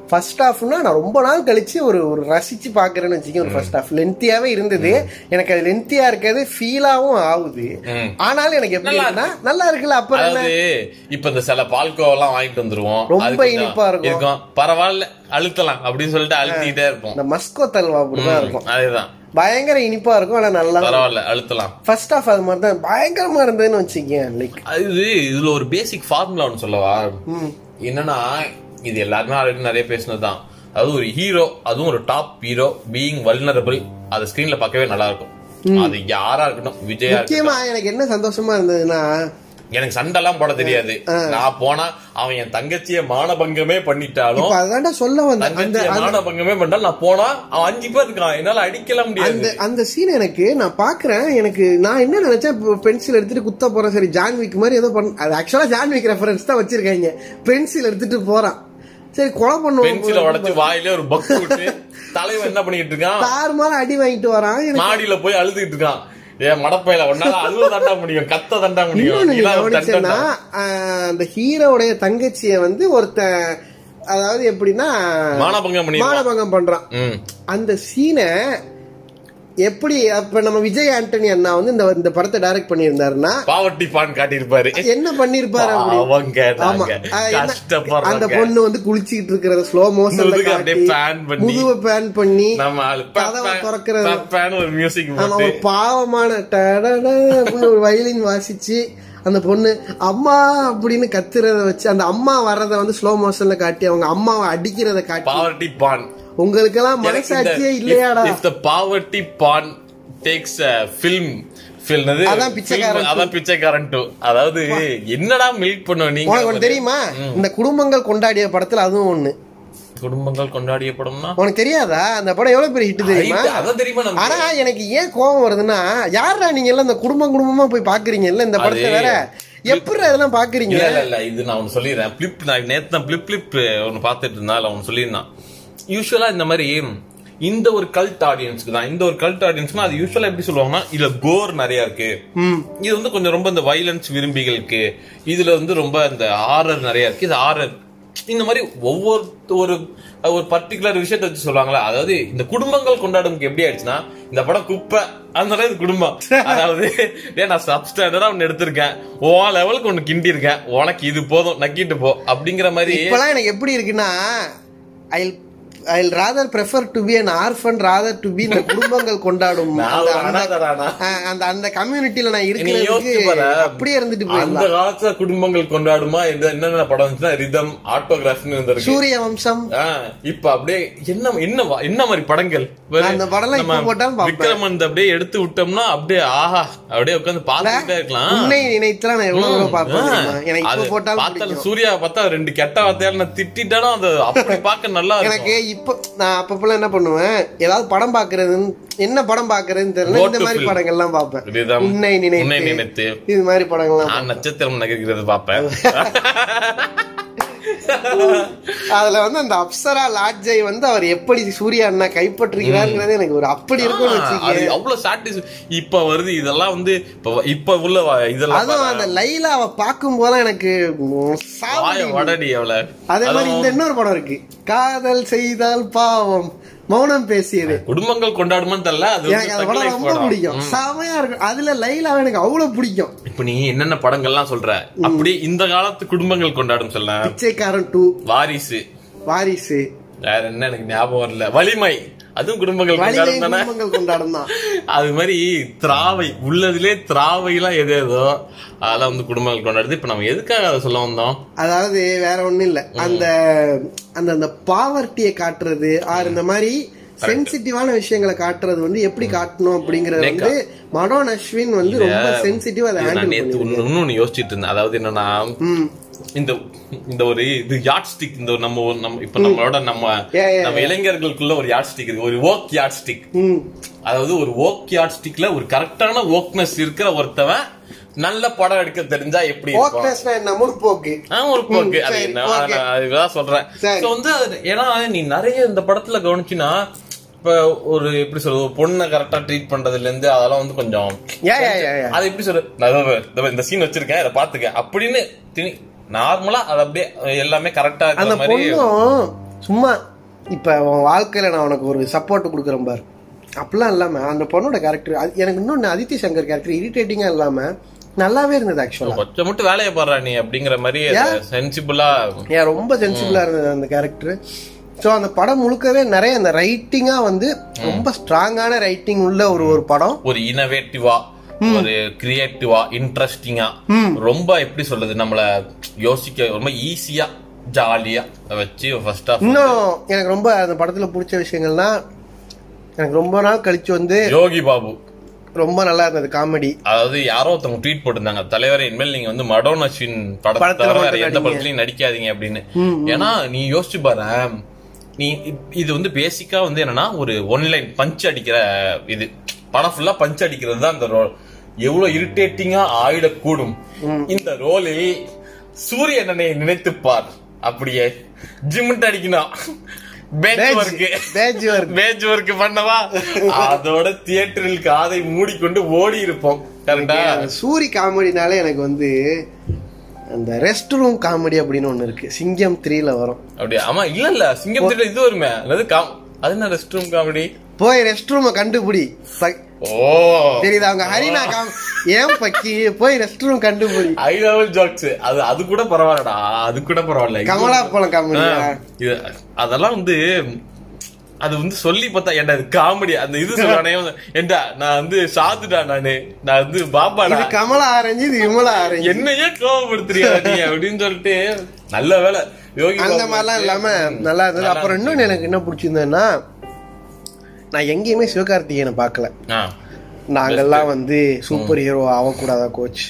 ஃபர்ஸ்ட் ஹாஃப்னா நான் ரொம்ப நாள் கழிச்சு ஒரு ஒரு ரசிச்சு பாக்குறேன்னு வச்சுக்கேன் ஒரு ஃபர்ஸ்ட் ஹாஃப் லென்த்தியாவே இருந்தது. எனக்கு அது லென்த்தியா இருக்கிறது ஃபீலாவும் ஆகுது. ஆனாலும் எனக்கு எப்படி நல்லா இருக்குல்ல அப்புறம் இப்ப இந்த சில பால்கோவெல்லாம் வாங்கிட்டு வந்துருவோம். ரொம்ப அது கொஞ்சம் இனிப்பா இருக்கும். இருக்கும். பரவாயில்ல அழுத்தலாம் அப்படின்னு சொல்லிட்டு அழுத்திட்டே இருப்போம். இந்த மஸ்கோ தல்வா அப்படிதான் இருக்கும். அதேதான். பயங்கர இனிப்பா இருக்கும் ஆனா நல்லா பரவாயில்ல அழுத்தலாம். ஃபர்ஸ்ட் ஹாஃப் அது மாதிரி தான் பயங்கரமா இருந்ததுன்னு வச்சுக்கேன் லைக் அது இதுல ஒரு பேசிக் ஃபார்முலா ஒன்று சொல்லவா? என்னன்னா இது எல்லாருமே ஆல்ரெடி நிறைய பேசினதுதான் அதாவது ஒரு ஹீரோ அதுவும் ஒரு டாப் ஹீரோ பீயிங் வல்னரபிள் அதை ஸ்கிரீன்ல பார்க்கவே நல்லா இருக்கும். அது யாரா இருக்கட்டும் விஜயா முக்கியமா எனக்கு என்ன சந்தோஷமா இருந்ததுன்னா எனக்கு சண்டைலாம் போட தெரியாது. நான் போனா அவன் என் தங்கச்சிய மானபங்கமே பண்ணிட்டாலும் அதான்டா சொல்ல வந்தேன். மானபங்கமே பண்ணாலும் நான் போனா அவன் அஞ்சு பேர் இருக்கான். என்னால அடிக்கலாம் முடியாது. அந்த சீன் எனக்கு நான் பாக்குறேன். எனக்கு நான் என்ன நினைச்சேன்? பென்சில் எடுத்துட்டு குத்த போறேன். சரி ஜான்விக் மாதிரி ஏதோ பண்ண அது ஆக்சுவலா ஜான்விக் ரெஃபரன்ஸ் தான் வச்சிருக்காங்க. பென்சில் எடுத்துட்டு போறான். சரி கொலை பென்சில பண்ணுவோம் உடைச்சு வாயிலே ஒரு பக்கு விட்டு தலைவன் என்ன பண்ணிட்டு இருக்கான்? தாறுமாற அடி வாங்கிட்டு வரான். மாடியில போய் அழுதுகிட்டு இருக்கான். ஏன் மடப்பையில ஒன்னால அழுவ தண்டா முடியும் கத்த தண்டா முடியும். அந்த ஹீரோடைய தங்கச்சிய வந்து ஒருத்தன் அதாவது எப்படின்னா மானபங்கம் மானபங்கம் பண்றான். அந்த சீனை எப்படி அப்ப நம்ம விஜய் ஆண்டனி அண்ணா வந்து இந்த இந்த படத்தை டைரக்ட் பண்ணியிருந்தாருன்னா? பாவர்ட்டி பான் காட்டியிருப்பாரு. என்ன பண்ணிருப்பாரு அவங்க அந்த பொண்ணு வந்து குளிச்சிட்டு இருக்கிறத ஸ்லோ மோஷன்ல காட்டி பண்ணி. முதுவை பேன் பண்ணி கதவை திறக்கிறது. ஒரு பாவமான ஒரு வயலின் வாசிச்சு அந்த பொண்ணு அம்மா அப்படின்னு கத்துறத வச்சு அந்த அம்மா வர்றத வந்து ஸ்லோ மோஷன்ல காட்டி அவங்க அம்மாவை அடிக்கிறத காட்டி பாவர்ட்டி பான் உங்களுக்கெல்லாம் மனசாட்சியே இல்லையாடா. If the poverty porn takes film ஃபில்னது அதான் பிச்சைக்காரன் அதான் பிச்சைக்காரன் டூ அதாவது என்னடா மில்க் பண்ணுவ உனக்கு நீங்க தெரியுமா? இந்த குடும்பங்கள் கொண்டாடிய படத்துல அதுவும் ஒண்ணு. குடும்பங்கள் கொண்டாடிய படம்னா? உனக்கு தெரியாதா? அந்த படம் எவ்வளவு பெரிய ஹிட் தெரியுமா? அதான் தெரியுமா ஆனா எனக்கு ஏன் கோவம் வருதுன்னா யாரா நீங்க எல்லாம் இந்த குடும்பம் குடும்பமா போய் பாக்குறீங்கல்ல? இந்த படத்தை வேற எப்படி அதெல்லாம் பாக்குறீங்க? இல்ல இல்ல இல்ல இது நான் ஒன்னு சொல்லிடுறேன். பிளிப் நான் நேத்து தான் பிளிப் பிளிப் ஒன்னு பார்த்துட்டு இருந்தால அவன் சொல்லியிருந்தான். யூஸ்வலா இந்த மாதிரி இந்த ஒரு கல்ட் ஆடியன்ஸ்க்கு தான். இந்த ஒரு கல்ட் ஆடியன்ஸ்னா அது யூஸ்வலா எப்படி சொல்லுவாங்கன்னா இதுல கோர் நிறைய இருக்கு. இது வந்து கொஞ்சம் ரொம்ப இந்த வைலன்ஸ் விரும்பிகளுக்கு. இதுல வந்து ரொம்ப இந்த ஆரர் நிறைய இருக்கு. இது ஆரர் இந்த மாதிரி ஒவ்வொரு ஒரு ஒரு பர்டிகுலர் விஷயத்தை வச்சு சொல்லுவாங்களா அதாவது இந்த குடும்பங்கள் கொண்டாடும்க்கு எப்படி ஆயிடுச்சுன்னா இந்த படம் குப்பை. அந்த இது குடும்பம். அதாவது ஏன் நான் சப்ஸ்டாண்டர்டா ஒன்னு எடுத்திருக்கேன். ஓ லெவலுக்கு ஒன்னு கிண்டி இருக்கேன் உனக்கு இது போதும் நக்கிட்டு போ. அப்படிங்கிற மாதிரி இப்பெல்லாம் எனக்கு எப்படி இருக்குன்னா I I rather prefer to be an orphan rather to be இந்த குடும்பங்கள் கொண்டாடும் அந்த- அந்த- கம்யூனிட்டில நான் இருக்கிறதுக்கு அப்படியே இருந்துட்டு அந்த காலத்துல குடும்பங்கள் கொண்டாடுமா? என்னென்ன படம் வந்துச்சுன்னா ரிதம் ஆட்டோகிராஃப்னு இருந்திருக்கு. சூரிய வம்சம். இப்ப அப்படியே என்ன என்ன என்ன மாதிரி படங்கள்? அந்த படம்லாம் இப்ப போட்டாலும். விக்ரமன் அப்படியே எடுத்து விட்டோம்னா அப்படியே ஆஹா அப்படியே உட்காந்து பார்த்துட்டே இருக்கலாம். உன்னை நினைத்துலாம் நான் எவ்வளவு பார்ப்பேன்? எனக்கு இப்ப போட்டாலும். சூர்யா பார்த்தா ரெண்டு கெட்ட வார்த்தையால நான் திட்டாலும் அது அப்படி பார்க்க நல்லா எனக்கு இப்ப நான் அப்பப்பெல்லாம் என்ன பண்ணுவேன்? ஏதாவது படம் பாக்குறதுன்னு என்ன படம் பாக்குறதுன்னு தெரியல. இந்த மாதிரி. படங்கள்லாம் பார்ப்பேன். உன்னை நினைத்து. இது மாதிரி படங்கள்லாம் நட்சத்திரம் நகர்கிறது பார்ப்பேன். அதுல வந்து அந்த அப்சரா லாட்ஜை வந்து அவர் எப்படி சூர்யா அண்ணா கைப்பற்றுகிறாருங்கிறது எனக்கு ஒரு அப்படி இருக்கும்னு அது வச்சுக்கேன் அவ்வளவு சாட்டிஸ் இப்ப வருது இதெல்லாம் வந்து இப்ப இப்ப உள்ள இதெல்லாம் அதுவும் அந்த லைலாவை பார்க்கும் போதெல்லாம் எனக்கு அதே மாதிரி இந்த இன்னொரு படம் இருக்கு. காதல் செய்தால் பாவம். மௌனம் பேசியது. குடும்பங்கள் கொண்டாடுமான்னு தெரியல எனக்கு அந்த படம் ரொம்ப. பிடிக்கும். செமையா இருக்கும். அதுல லைலாவை எனக்கு அவ்வளவு பிடிக்கும். இப்ப நீ என்னென்ன படங்கள்லாம் சொல்ற? அப்படி இந்த காலத்து குடும்பங்கள் கொண்டாடும் சொல்ல. பிச்சைக்காரன் டூ. வாரிசு. வாரிசு. வேற என்ன எனக்கு ஞாபகம் வரல. வலிமை. அதுவும் குடும்பங்கள் கொண்டாடும் தானே? கொண்டாடும் தான் அது மாதிரி திராவை உள்ளதிலே திராவை எல்லாம் எது ஏதோ அதெல்லாம் வந்து குடும்பங்கள் கொண்டாடுது. இப்ப நம்ம எதுக்காக அதை சொல்ல வந்தோம்? அதாவது வேற ஒண்ணும் இல்ல. அந்த அந்த அந்த பாவர்ட்டியை காட்டுறது ஆர் இந்த மாதிரி சென்சிட்டிவான விஷயங்களை காட்டுறது வந்து எப்படி காட்டணும் அப்படிங்கறது வந்து மனோன் அஸ்வின் வந்து ரொம்ப சென்சிட்டிவா அதை ஹேண்டில் ஒண்ணு- இன்னொன்னு யோசிச்சுட்டு இருந்தேன். அதாவது என்னன்னா இந்த இந்த ஒரு இது யாட் ஸ்டிக் இந்த நம்ம நம்ம இப்ப நம்மளோட நம்ம நம்ம இளைஞர்களுக்குள்ள ஒரு யாட் ஸ்டிக் இருக்கு. ஒரு ஓக் யாட் ஸ்டிக் அதாவது ஒரு ஓக் யாட் ஸ்டிக்ல ஒரு கரெக்டான ஓக்னஸ் இருக்கிற ஒருத்தவன் நல்ல படம் எடுக்க தெரிஞ்சா எப்படி முற்போக்கு. அது என்ன? சொல்றேன். வந்து ஏன்னா நீ நிறைய இந்த படத்துல கவனிச்சினா இப்ப ஒரு எப்படி சொல்றது பொண்ணை கரெக்டா ட்ரீட் பண்றதுல இருந்து அதெல்லாம் வந்து கொஞ்சம் அது எப்படி சொல்ற நான் இதோ பாரு, இதோ பாரு, இந்த சீன் வச்சிருக்கேன் இதை பாத்துக்க அப்படின்னு நார்மலா அது அப்படியே எல்லாமே கரெக்டா அந்த பொண்ணும் சும்மா இப்ப உன் வாழ்க்கையில நான் உனக்கு ஒரு சப்போர்ட் கொடுக்குறேன் பாரு. அப்படிலாம் இல்லாம அந்த பொண்ணோட கேரக்டர் எனக்கு இன்னொன்னு அதித்தி சங்கர் கேரக்டர் இரிட்டேட்டிங்கா இல்லாம நல்லாவே இருந்தது ஆக்சுவலா கொஞ்சம் மட்டும் வேலையை பாடுறா நீ அப்படிங்கிற மாதிரி சென்சிபிளா ஏன் ரொம்ப சென்சிபிளா இருந்தது அந்த கேரக்டர் ஸோ அந்த படம் முழுக்கவே நிறைய அந்த ரைட்டிங்கா வந்து ரொம்ப ஸ்ட்ராங்கான ரைட்டிங் உள்ள ஒரு ஒரு படம். ஒரு இனோவேட்டிவா ஒரு கிரியேட்டிவா இன்ட்ரெஸ்டிங்கா ரொம்ப எப்படி சொல்றது நம்மள யோசிக்க ரொம்ப ஈஸியா ஜாலியா வச்சு ஃபர்ஸ்ட் ஆஃப் இன்னும் எனக்கு ரொம்ப அந்த படத்துல பிடிச்ச விஷயங்கள்னா எனக்கு ரொம்ப நாள் கழிச்சு வந்து யோகி பாபு. ரொம்ப நல்லா இருந்தது காமெடி அதாவது யாரோ ஒருத்தவங்க ட்வீட் போட்டிருந்தாங்க தலைவரே இனிமேல் நீங்க வந்து மடோன் அஸ்வின் படத்தை வேற எந்த. படத்துலயும் நடிக்காதீங்க அப்படின்னு. ஏன்னா நீ யோசிச்சு பாரு நீ இது வந்து பேசிக்கா வந்து என்னன்னா ஒரு ஒன்லைன் பஞ்ச் அடிக்கிற இது. படம் ஃபுல்லா பஞ்ச் அடிக்கிறது தான் ரோல் எவ்வளவு இரிட்டேட்டிங்கா ஆயிடக்கூடும். இந்த ரோலில் சூரிய அண்ணனை நினைத்து பார் அப்படியே ஜிம்மிட்டு அடிக்கணும். பேஜ் ஒர்க் பண்ணவா? அதோட தியேட்டரில் காதை மூடிக்கொண்டு ஓடி இருப்போம் கரெக்டா சூரி காமெடினாலே எனக்கு வந்து அந்த ரெஸ்ட் ரூம் காமெடி அப்படின்னு ஒண்ணு இருக்கு. சிங்கம் த்ரீல வரும். அப்படியே? ஆமா இல்ல இல்ல. சிங்கம் திட்ட இது வருமே. அது என்ன ரெஸ்ட் ரூம் காமெடி? போய் ரெஸ்ட் ரூமை கண்டுபிடி. தெரியுதா அவங்க ஹரினா காம் ஏன் பக்கி போய் ரெஸ்ட் ரூம் கண்டுபிடி. ஹை லெவல் ஜோக்ஸ் அது அது கூட பரவாயில்லடா. அது கூட பரவாயில்ல. கமலா போலம் காமெடி அதெல்லாம் வந்து அது வந்து சொல்லி பார்த்தா இது காமெடி அந்த இது சொல்றானே ஏன்டா நான் வந்து சாதுடா நானு. நான் வந்து பாப்பாடா. இது கமலா ஆரஞ்சு இது விமலா ஆரஞ்சு. என்னையே கோவப்படுத்துறியா நீ அப்படின்னு சொல்லிட்டு நல்ல வேலை. யோகி அந்த மாதிரிலாம் இல்லாம நல்லா இருந்தது. அப்புறம் இன்னொன்னு எனக்கு என்ன பிடிச்சிருந்ததுன்னா நான் எங்கேயுமே சிவகார்த்திகேயனை பார்க்கல. ஆ, நாங்கெல்லாம் வந்து சூப்பர் ஹீரோ ஆகக்கூடாதா கோச்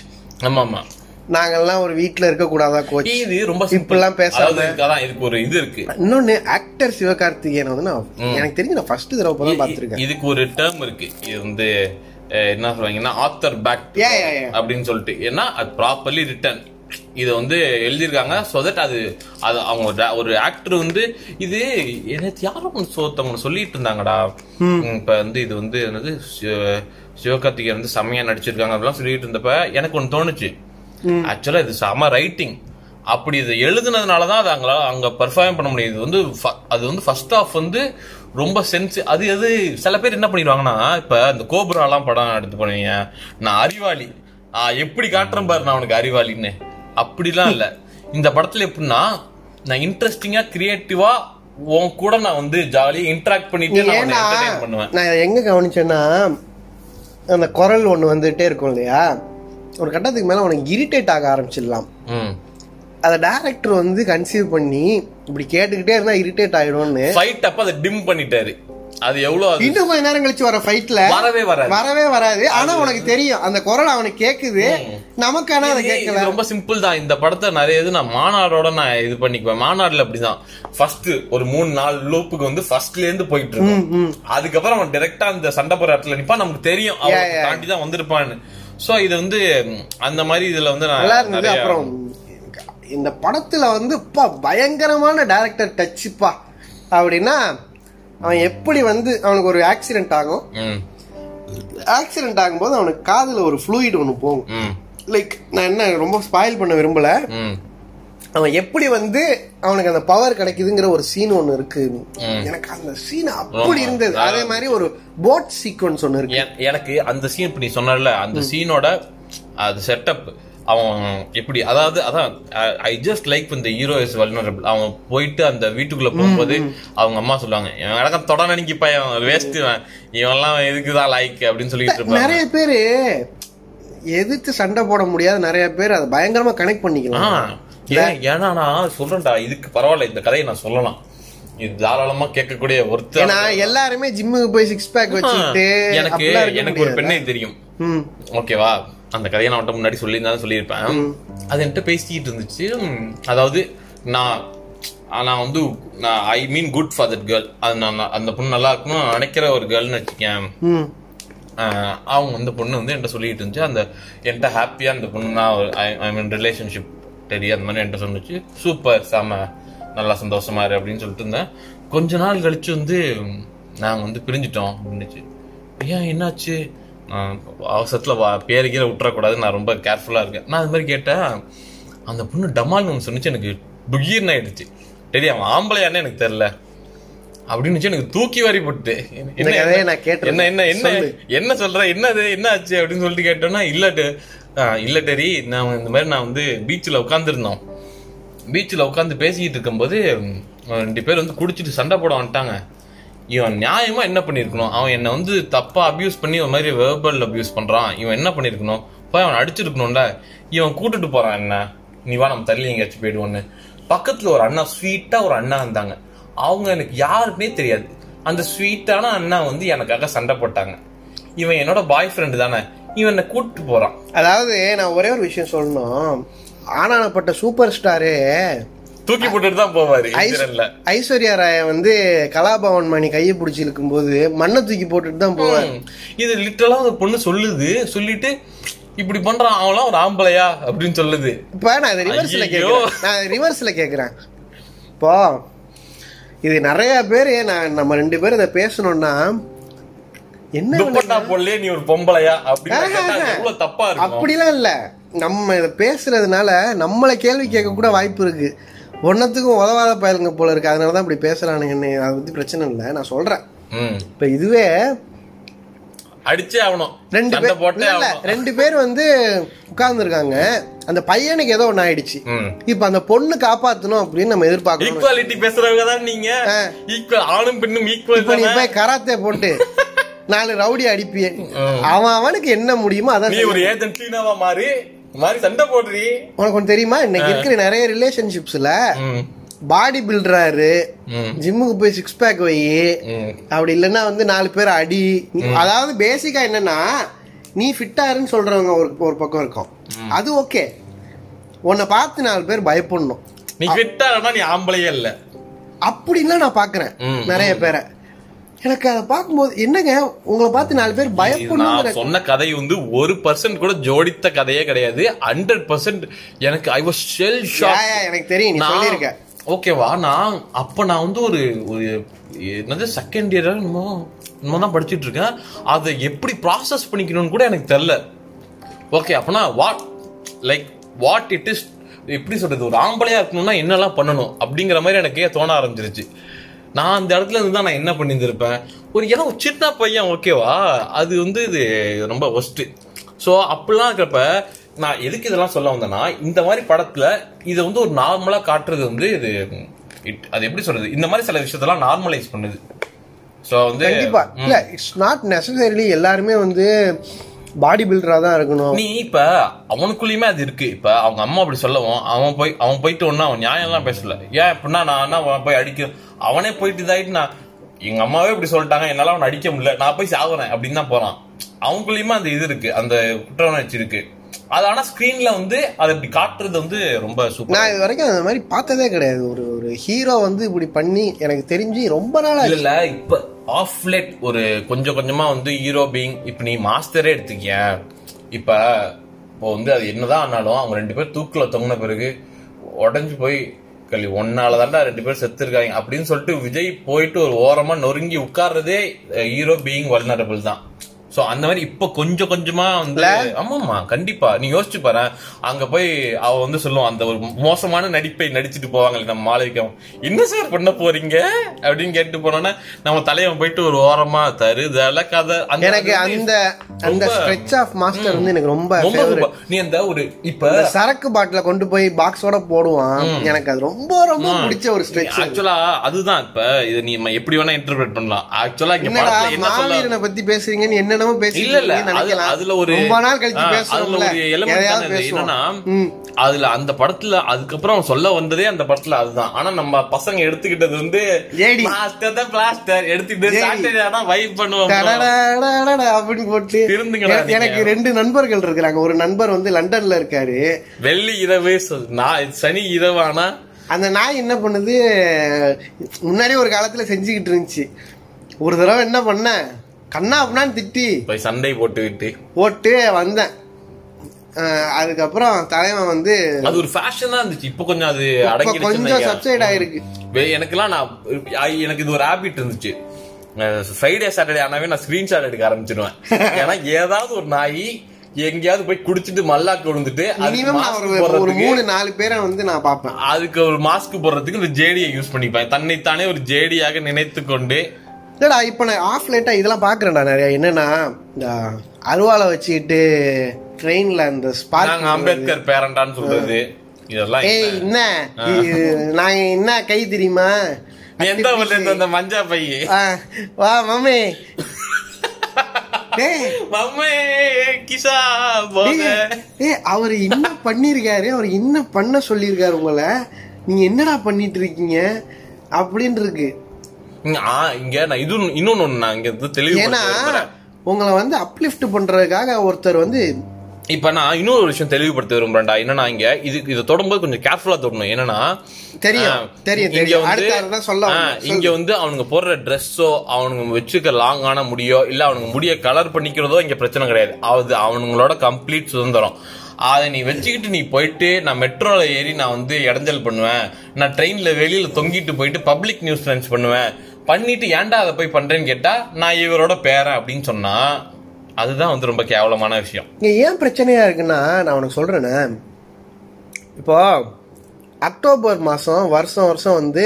ஆமா ஆமா நாங்கெல்லாம் ஒரு வீட்ல இருக்க கூடாதா கோச் இது ரொம்ப. இப்படிலாம் பேசாம இதுக்கு ஒரு இது இருக்கு. இன்னொன்னு ஆக்டர் சிவகார்த்திகேயன் வந்து நான் எனக்கு தெரிஞ்சு நான் ஃபர்ஸ்ட் தடவை தான் பார்த்திருக்கேன். இதுக்கு ஒரு டேர்ம் இருக்கு. இது வந்து என்ன சொல்றாங்கன்னா ஆத்தர் பேக். அப்படின்னு சொல்லிட்டு. ஏன்னா அது ப்ராப்பர்லி ரிட்டர்ன் இத வந்து எழுதியிருக்காங்க சோ தட் அது அது அவங்க ஒரு ஆக்டர் வந்து இது எனக்கு யாரும் ஒண்ணு ஒருத்தவங்க சொல்லிட்டு இருந்தாங்கடா. இப்ப வந்து இது வந்து என்னது சிவ- சிவகார்த்திகேயன் வந்து செம்மையா நடிச்சிருக்காங்க அப்படிலாம் சொல்லிட்டு இருந்தப்ப எனக்கு ஒண்ணு தோணுச்சு. ஆக்சுவலா இது செம ரைட்டிங் அப்படி இதை எழுதுனதுனால தான் அது அங்களால அங்க பெர்ஃபார்ம் பண்ண முடியுது. இது வந்து அது வந்து ஃபர்ஸ்ட் ஆஃப் வந்து ரொம்ப சென்ஸ் அது அது சில பேர் என்ன பண்ணிடுவாங்கன்னா இப்ப இந்த கோபுராலாம் படம் எடுத்து பண்ணுவீங்க நான் அறிவாளி. எப்படி காட்டுறேன் பாரு நான் உனக்கு அறிவாளின்னு. அப்படிலாம் இல்ல. இந்த படத்துல எப்படின்னா நான் இன்ட்ரெஸ்டிங்கா கிரியேட்டிவா உன் கூட நான் வந்து ஜாலியா இன்டராக்ட் பண்ணிட்டு நான் பண்ணுவேன். நான் எங்க கவனிச்சேன்னா அந்த குரல் ஒண்ணு வந்துட்டே இருக்கும் இல்லையா? ஒரு கட்டத்துக்கு மேல உனக்கு இரிட்டேட் ஆக ஆரம்பிச்சிடலாம். ம். அதை டைரக்டர் வந்து கன்சீவ் பண்ணி இப்படி கேட்டுக்கிட்டே இருந்தா இரிட்டேட் ஆயிடும்னு ஃபைட் அப்ப அதை டிம் பண்ணிட்டாரு. அது எவ்வளவு அது? இன்னும் கொஞ்ச நேரம் கழிச்சு வர ஃபைட்ல வரவே வராது. வரவே வராது. ஆனா உனக்கு தெரியும். அந்த குரல் அவனுக்கு கேக்குது. நமக்கான அதை இது- கேட்கல. ரொம்ப சிம்பிள் தான். இந்த படத்தை நிறைய இது நான் மாநாடோட நான் இது பண்ணிக்குவேன். மாநாடுல அப்படிதான். ஃபர்ஸ்ட் ஒரு மூணு நாலு லூப்புக்கு வந்து ஃபர்ஸ்ட்ல இருந்து போயிட்டு இருக்கும். அதுக்கப்புறம் அவன் டைரக்டா அந்த சண்டை போற இடத்துல நிப்பான். நமக்கு தெரியும். அவன். தாண்டி தான் வந்திருப்பான்னு. சோ இது வந்து அந்த மாதிரி இதுல வந்து நான் அப்புறம் இந்த படத்துல வந்து பயங்கரமான டைரக்டர் டச்சுப்பா அப்படின்னா அவன் எப்படி வந்து அவனுக்கு ஒரு ஆக்சிடென்ட் ஆகும்? ஆக்சிடென்ட் ஆகும்போது அவனுக்கு காதுல ஒரு ஃப்ளூயிட் ஒன்று போகும். லைக் நான் என்ன ரொம்ப ஸ்பாயில் பண்ண விரும்பல? அவன் எப்படி வந்து அவனுக்கு அந்த பவர் கிடைக்குதுங்கிற ஒரு சீன் ஒன்று இருக்கு. எனக்கு அந்த சீன் அப்படி இருந்தது. அதே மாதிரி ஒரு போட் சீக்வன்ஸ் ஒன்று இருக்கு. எனக்கு அந்த சீன் இப்ப நீ சொன்னல அந்த சீனோட அது செட்டப் அவன் எப்படி அதாவது அதான் ஐ ஜஸ்ட் லைக் இந்த ஹீரோ இஸ் வல்னரபிள் அவன் போயிட்டு அந்த வீட்டுக்குள்ள போகும்போது அவங்க அம்மா சொல்லுவாங்க இவன் எனக்கு தொட நினைக்கி பையன் வேஸ்ட் இவன்லாம் இதுக்குதான் லைக் அப்படின்னு சொல்லிட்டு இருப்பாங்க. நிறைய பேரு எதிர்த்து சண்டை போட முடியாத நிறைய பேர் அதை பயங்கரமா கனெக்ட் பண்ணிக்கலாம் ஏன் ஏன்னா நான் சொல்றேன்டா இதுக்கு பரவாயில்ல இந்த கதையை நான் சொல்லலாம். இது தாராளமா கேட்கக்கூடிய ஒருத்தர் எல்லாருமே ஜிம்முக்கு போய் சிக்ஸ் பேக் வச்சுக்கிட்டு எனக்கு எனக்கு ஒரு. பெண்ணை தெரியும். ஓகேவா? அந்த கதையை நான் அவன்கிட்ட முன்னாடி சொல்லியிருந்தாலும் சொல்லியிருப்பேன். அது என்கிட்ட பேசிக்கிட்டு இருந்துச்சு. அதாவது நான் நான் வந்து I mean good for that girl அது நான் நான் அந்த பொண்ணு நல்லா இருக்கணும் நான் நினைக்கிற ஒரு கேர்ள்னு வச்சுக்கேன். அவங்க அந்த பொண்ணு வந்து என்கிட்ட சொல்லிட்டு இருந்துச்சு. அந்த என்கிட்ட ஹாப்பியா அந்த பொண்ணு நான் ஐ மீன் ரிலேஷன்ஷிப் தெரியும் அந்த மாதிரி என்கிட்ட சொன்னுச்சு. சூப்பர் செம நல்லா சந்தோஷமா இரு அப்படின்னு சொல்லிட்டு இருந்தேன். கொஞ்ச நாள் கழிச்சு வந்து நாங்க வந்து பிரிஞ்சிட்டோம் அப்படின்னுச்சு. ஏன் என்னாச்சு? நான் அவசரத்துல வா பேரு கீரை விட்டுறக்கூடாது நான் ரொம்ப கேர்ஃபுல்லா இருக்கேன். நான் அது மாதிரி கேட்டேன் அந்த பொண்ணு டமால்னு ஒன்று சொன்னிச்சு எனக்கு புகீர்னு ஆயிடுச்சு தெரியும் அவன் ஆம்பளையானே எனக்கு தெரியல. அப்படின்னு எனக்கு தூக்கி வாரி போட்டு கேட்டிருந்தேன். என்ன என்ன என்ன என்ன சொல்ற என்னது என்ன ஆச்சு அப்படின்னு சொல்லிட்டு கேட்டோம்னா இல்லட்டு இல்ல டெரி நான் இந்த மாதிரி நான் வந்து பீச்சில் உட்காந்துருந்தோம் பீச்சில் உட்காந்து பேசிக்கிட்டு இருக்கும்போது ரெண்டு பேர் வந்து குடிச்சிட்டு சண்டை போட வந்துட்டாங்க. இவன் நியாயமா என்ன பண்ணிருக்கணும்? அவன் என்னை வந்து தப்பா அபியூஸ் பண்ணி ஒரு மாதிரி வேர்பல் அபியூஸ் பண்றான். இவன் என்ன பண்ணிருக்கணும்? போய் அவன் அடிச்சிருக்கணும்ல? இவன் கூட்டுட்டு போறான் என்ன? நீ வா நம்ம தள்ளி எங்கேயாச்சும் போயிடுவோன்னு. பக்கத்துல ஒரு அண்ணா ஸ்வீட்டா ஒரு அண்ணா இருந்தாங்க. அவங்க எனக்கு யாருமே தெரியாது. அந்த ஸ்வீட்டான அண்ணா வந்து எனக்காக சண்டை போட்டாங்க. இவன் என்னோட பாய் ஃப்ரெண்டு தானே. இவன் என்ன கூட்டிட்டு போறான். அதாவது நான் ஒரே ஒரு விஷயம் சொல்லணும். ஆனானப்பட்ட சூப்பர் ஸ்டாரு தூக்கி போட்டுட்டு தான் போவாரு ஐஸ்வர்யா ராய வந்து கலாபவன் மணி கையை பிடிச்சி இழுக்கும்போது மண்ணை தூக்கி போட்டுட்டு தான் போவார். இது லிட்டரலா ஒரு பொண்ணு சொல்லுது சொல்லிட்டு இப்படி பண்றான் அவன்லாம் ஒரு ஆம்பளையா அப்படின்னு சொல்லுது. இப்ப நான் ரிவர்ஸ்ல. கேக்குறேன். நான் ரிவர்ஸ்ல கேக்குறேன். இப்போ இது நிறைய பேர் நான் நம்ம ரெண்டு பேரும் இதை பேசணும்னா என்ன போடலையே நீ ஒரு பொம்பளையா அப்படின்னு தப்பா இருக்கும்? அப்படிலாம் இல்ல. நம்ம இதை பேசுறதுனால நம்மளை கேள்வி கேட்க கூட வாய்ப்பு இருக்கு. ஒன்னத்துக்கும் உதவாத பயலுங்க போல இருக்கு. அதனாலதான் இப்படி பேசுறானுங்கன்னு அதை பத்தி பிரச்சனை இல்லை. நான் சொல்றேன். இப்ப இதுவே அடிச்சே ஆகணும். ரெண்டு பேர் ரெண்டு பேர் வந்து உட்கார்ந்து இருக்காங்க அந்த பையனுக்கு ஏதோ ஒண்ணு ஆயிடுச்சு. இப்ப அந்த பொண்ணு காப்பாத்தணும் அப்படின்னு நம்ம எதிர்பார்க்கணும். ஈக்குவாலிட்டி பேசுறவங்க தான் நீங்க? ஈக்குவல் ஆணும் பெண்ணும் இப்ப நீ ஈக்குவல் போய் கராத்தே போட்டு நாலு ரவுடி அடிப்பிய அவன் அவனுக்கு என்ன முடியுமோ அதான். ஒரு ஏஜென்ட் மாறி? மாறி சண்டை போடுறீ. உனக்கு ஒண்ணு தெரியுமா? இன்னைக்கு இருக்கிற நிறைய ரிலேஷன்ஷிப்ஸ்ல. பாடி பில்டராரு. ஜிம்முக்கு போய் சிக்ஸ் பேக் வை. அப்படி இல்லைன்னா வந்து நாலு பேர் அடி. அதாவது பேசிக்கா என்னன்னா நீ ஃபிட்டாருன்னு சொல்றவங்க ஒரு ஒரு பக்கம் இருக்கும். அது ஓகே உன்னை பார்த்து நாலு பேர் பயப்படணும். நீ ஃபிட்டா நீ ஆம்பளையே இல்ல. அப்படின்லாம் நான் பாக்குறேன். நிறைய பேரை. எனக்கு அதை பார்க்கும்போது என்னங்க உங்களை பார்த்து நாலு பேர் பயப்படணுங்கிற நான் சொன்ன கதை வந்து ஒரு பர்சன்ட் கூட ஜோடித்த கதையே கிடையாது. ஹண்ட்ரட் பர்சன்ட் எனக்கு ஐ வாஸ் ஷெல் ஷாக் எனக்கு தெரியும் நீ சொல்லியிருக்க. ஓகேவா நான் அப்ப நான் வந்து ஒரு ஒரு என்னது செகண்ட் இயர் என்னமோ என்னமோ தான் படிச்சிட்டு இருக்கேன். அதை எப்படி ப்ராசஸ் பண்ணிக்கணும்னு கூட எனக்கு தெரியல. ஓகே அப்பனா what like what it is எப்படி சொல்றது ஒரு ஆம்பளையா இருக்கணும்னா என்னெல்லாம் பண்ணணும் அப்படிங்கிற மாதிரி எனக்கே தோண ஆரம்பிச்சிருச்சு. நான் அந்த இடத்துல இருந்து தான் நான் என்ன பண்ணியிருந்திருப்பேன்? ஒரு ஏன்னா ஒரு சின்ன பையன் ஓகேவா அது வந்து இது ரொம்ப ஒஸ்ட்டு ஸோ அப்படிலாம் இருக்கிறப்ப நான் எதுக்கு இதெல்லாம் சொல்ல வந்தேன்னா இந்த மாதிரி படத்துல இதை வந்து ஒரு நார்மலா காட்டுறது வந்து இது it- அது எப்படி சொல்றது? இந்த மாதிரி சில விஷயத்தெல்லாம் நார்மலைஸ் பண்ணுது. ஸோ வந்து கண்டிப்பா. இல்ல இட்ஸ் நாட் நெசசரிலி எல்லாருமே வந்து பாடி பில்டரா தான் இருக்கணும். நீ இப்ப அவனுக்குள்ளயுமே அது இருக்கு. இப்ப அவங்க அம்மா அப்படி சொல்லவும் அவன் போய் அவன் போயிட்டு ஒன்னா அவன் நியாயம் எல்லாம் பேசல. ஏன் இப்படின்னா நான் என்ன போய் அடிக்க அவனே போயிட்டு இதாயிட்டு நான் எங்க அம்மாவே இப்படி சொல்லிட்டாங்க என்னால அவனை அடிக்க முடியல நான் போய் சாகுறேன் அப்படின்னு தான் போறான். அவங்களுக்குள்ளயுமே அந்த இது இருக்கு அந்த குற்ற உணர்ச்சி இருக்கு. அது ஆனா ஸ்கிரீன்ல வந்து அதை இப்படி காட்டுறது வந்து ரொம்ப சூப்பர் நான் இது வரைக்கும் அந்த மாதிரி பார்த்ததே கிடையாது. ஒரு ஒரு ஹீரோ வந்து இப்படி பண்ணி எனக்கு தெரிஞ்சு ரொம்ப நாளா இல்ல இப்ப ஆஃப் லேட் ஒரு கொஞ்சம் கொஞ்சமா வந்து ஹீரோ பீங் இப்ப நீ மாஸ்டரே எடுத்துக்கிய. இப்ப இப்போ வந்து அது என்னதான் ஆனாலும் அவங்க ரெண்டு பேர் தூக்குல தொங்கின பிறகு உடஞ்சு போய் கல்வி ஒன்னால தாண்டா ரெண்டு பேரும் செத்து இருக்காங்க அப்படின்னு சொல்லிட்டு விஜய் போயிட்டு ஒரு ஓரமா நொறுங்கி உட்கார்றதே ஹீரோ பீயிங் வல்னரபிள் தான். சோ அந்த மாதிரி இப்ப கொஞ்சம் கொஞ்சமா வந்து ஆமாமா கண்டிப்பா. நீ யோசிச்சு பாரு. அங்க போய் அவ வந்து சொல்லுவான் அந்த ஒரு மோசமான நடிப்பை நடிச்சிட்டு போவாங்களே நம்ம மாளிகம். என்ன சார் பண்ண போறீங்க? அப்படின்னு கேட்டு போனோன்னா நம்ம தலைவன் போயிட்டு ஒரு ஓரமா தருதல கதை எனக்கு அந்த அந்த ஸ்ட்ரெச் ஆஃப் மாஸ்டர் வந்து எனக்கு ரொம்ப நீ அந்த ஒரு இப்ப சரக்கு பாட்டில கொண்டு போய் பாக்ஸோட போடுவான். எனக்கு அது ரொம்ப ரொம்ப பிடிச்ச ஒரு ஸ்ட்ரெச் ஆக்சுவலா அதுதான் இப்ப. இது நீ எப்படி வேணா இன்டர்பிரேட் பண்ணலாம். ஆக்சுவலா இங்க என்னடா படத்துல என்ன பேசுறீங்கன்னு என்னென்னமோ இல்ல இல்ல. அதுல ஒரு ரொம்ப நாள் கழிச்சு பேசுறோம்ல என்னன்னா. அதுல அந்த படத்துல அதுக்கப்புறம் சொல்ல வந்ததே அந்த படத்துல அதுதான். ஆனா நம்ம பசங்க எடுத்துக்கிட்டது வந்து பிளாஸ்டர் எடுத்துக்கிட்டு ஜேடி. சாட்டர்டே ஆனா வைப் பண்ணுவோம். அப்படின்னு போட்டு எனக்கு-. ரெண்டு நண்பர்கள் இருக்கிறாங்க ஒரு நண்பர் வந்து லண்டன்ல இருக்காரு வெள்ளி இரவு நான் சனி இரவானா அந்த நாய் என்ன பண்ணுது முன்னாடி ஒரு காலத்துல செஞ்சுக்கிட்டு இருந்துச்சு ஒரு தடவை என்ன பண்ண கண்ணா அப்படின்னான்னு திட்டி. போய் சண்டை போட்டு விட்டு போட்டு வந்தேன். அதுக்கப்புறம் தலைவன் வந்து அது ஒரு ஃபேஷனா இருந்துச்சு. இப்ப கொஞ்சம் அது இப்ப கொஞ்சம் சப்சைட் ஆயிருக்கு. எனக்குலாம் நான் எனக்கு இது ஒரு ஹேபிட் இருந்துச்சு. ஃப்ரைடே சாட்டர்டே ஆனாவே நான் ஸ்கிரீன்ஷாட் எடுக்க ஆரம்பிச்சிடுவேன் ஏன்னா ஏதாவது ஒரு நாய் எங்கேயாவது போய் குடிச்சிட்டு மல்லாக்கு விழுந்துட்டு ஒரு மூணு நாலு பேரை வந்து நான் பார்ப்பேன். அதுக்கு ஒரு மாஸ்க் போடுறதுக்கு இந்த ஜேடியை யூஸ் பண்ணிப்பேன். தன்னைத்தானே ஒரு ஜேடியாக நினைத்து கொண்டு இல்லடா இப்ப நான் ஆஃப் லைட்டா இதெல்லாம் பாக்குறேன்டா நிறைய. என்னன்னா இந்த அருவாளை வச்சுக்கிட்டு ட்ரெயின்ல அந்த ஸ்பார்க் அம்பேத்கர் பேரண்டான்னு சொல்றது. இதெல்லாம் ஏய் என்ன? நான் என்ன கை தெரியுமா? எந்த அந்த மஞ்சா பைய வா மம்மி. அவர் என்ன பண்ணிருக்காரு? அவர் என்ன பண்ண சொல்லியிருக்காரு உங்களை? நீங்க என்னடா பண்ணிட்டு இருக்கீங்க? அப்படின்னு இருக்கு. இங்க- நான் இது இன்னொன்னு நான் இங்க தெளிவுபடுத்த ஏன்னா. உங்களை வந்து அப்லிஃப்ட் பண்றதுக்காக ஒருத்தர் வந்து இப்ப நான் இன்னொரு விஷயம் தெளிவுபடுத்த விரும்புறேன்டா என்னன்னா இங்க இது இதை தொடும்போது கொஞ்சம் கேர்ஃபுல்லா தொடணும் என்னன்னா தெரியும், தெரியும், இங்க. வந்து. இங்க வந்து அவனுங்க போடுற ட்ரெஸ்ஸோ அவனுங்க வச்சுக்க லாங்கான முடியோ இல்ல அவனுங்க முடிய கலர் பண்ணிக்கிறதோ இங்க பிரச்சனை கிடையாது அது அவனுங்களோட கம்ப்ளீட் சுதந்திரம் அதை நீ வச்சுக்கிட்டு நீ போயிட்டு நான் மெட்ரோல ஏறி நான் வந்து இடைஞ்சல் பண்ணுவேன் நான் ட்ரெயின்ல வெளியில தொங்கிட்டு போயிட்டு பப்ளிக் நியூஸ் பண்ணுவேன் பண்ணிட்டு ஏன்டா அதை போய் பண்றேன்னு கேட்டா நான் இவரோட பேரன் அப்படின்னு சொன்னா அதுதான் வந்து ரொம்ப கேவலமான விஷயம். இங்க ஏன் பிரச்சனையா இருக்குன்னா நான் உனக்கு சொல்றேனே. இப்போ அக்டோபர் மாசம் வருஷம் வருஷம் வந்து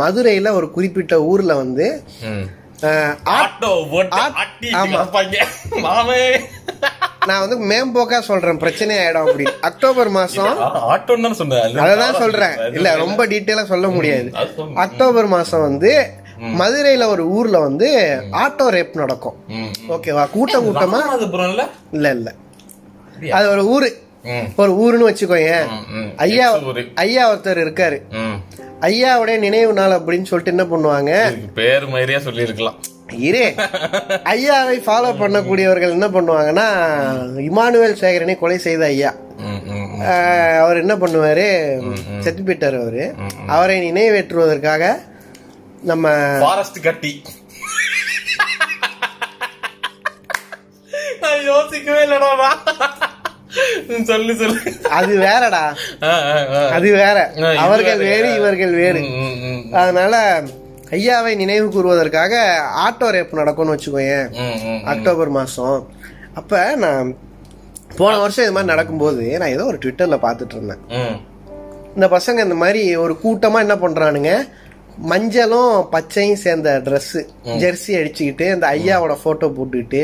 மதுரையில ஒரு குறிப்பிட்ட ஊர்ல வந்து நான் வந்து மேம்போக்கா சொல்றேன் பிரச்சனை ஆயிடும் அப்படி அக்டோபர் மாசம் ஆட்டோன்னு தானே சொன்னேன். அததான் சொல்றேன். இல்ல ரொம்ப டீட்டெயிலா சொல்ல முடியாது. அக்டோபர் மாசம் வந்து மதுரையில ஒரு ஊர்ல வந்து ஆட்டோ ரேப் நடக்கும். ஓகேவா? கூட்டம் கூட்டமா? இல்ல இல்ல. அது ஒரு ஊரு. ஒரு ஊருன்னு வச்சுக்கோங்க. ஐயா. ஐயா ஒருத்தர் இருக்காரு. ஐயாவுடைய நினைவு நாள் அப்படின்னு சொல்லிட்டு என்ன பண்ணுவாங்க? பேர் மாதிரியா சொல்லியிருக்கலாம். இரு. ஐயாவை ஃபாலோ பண்ணக்கூடியவர்கள் என்ன பண்ணுவாங்கன்னா இமானுவேல் சேகரனை கொலை செய்த ஐயா. அவர் என்ன பண்ணுவாரு? செத்து போயிட்டாரு அவரு. அவரை நினைவேற்றுவதற்காக நம்ம ஃபாரஸ்ட் கட்டி. நான் யோசிக்கவே இல்லடா சொல்லு சொல்லு. அது வேறடா. அது வேற. அவர்கள் வேறு இவர்கள் வேறு. அதனால ஐயாவை நினைவு கூறுவதற்காக ஆட்டோ ரேப் நடக்கும்னு வச்சுக்கோயேன். அக்டோபர் மாசம். அப்ப நான் போன வருஷம் இது மாதிரி நடக்கும்போது நான் ஏதோ ஒரு ட்விட்டர்ல பாத்துட்டு இருந்தேன். இந்த பசங்க இந்த மாதிரி ஒரு கூட்டமா என்ன பண்றானுங்க? மஞ்சளும் பச்சையும் சேர்ந்த Dress ஜெர்சி அடிச்சுக்கிட்டு இந்த ஐயாவோட போட்டோ போட்டுக்கிட்டு